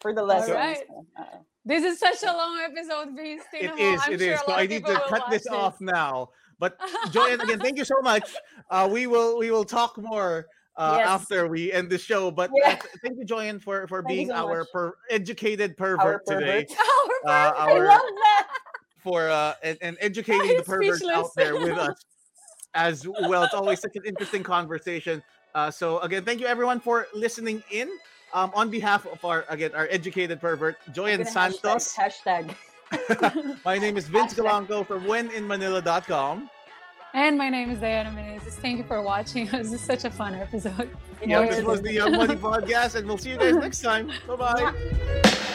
for the lessons. right. uh, this is such a long episode, Vince. It Tingnan I'm it sure is. a So I need to cut watch this off now. But Joyen, again, thank you so much. Uh, we will we will talk more uh, Yes. after we end the show. But Yeah. thank you, Joyen, for for being so our per- educated our pervert today. pervert. Our Uh, perfect- I love that. for uh, and, and educating the perverts out there with us as well. It's always such an interesting conversation. Uh, so again, thank you everyone for listening in. Um, on behalf of our again our educated pervert Joyen Gonna hashtag- Santos, Hashtag. my name is Vince Hashtag. Golangco from wheninmanila.com. And my name is Diana Menezes. Thank you for watching. This is such a fun episode. Yeah, this was the Young Money Podcast, and we'll see you guys next time. Bye bye.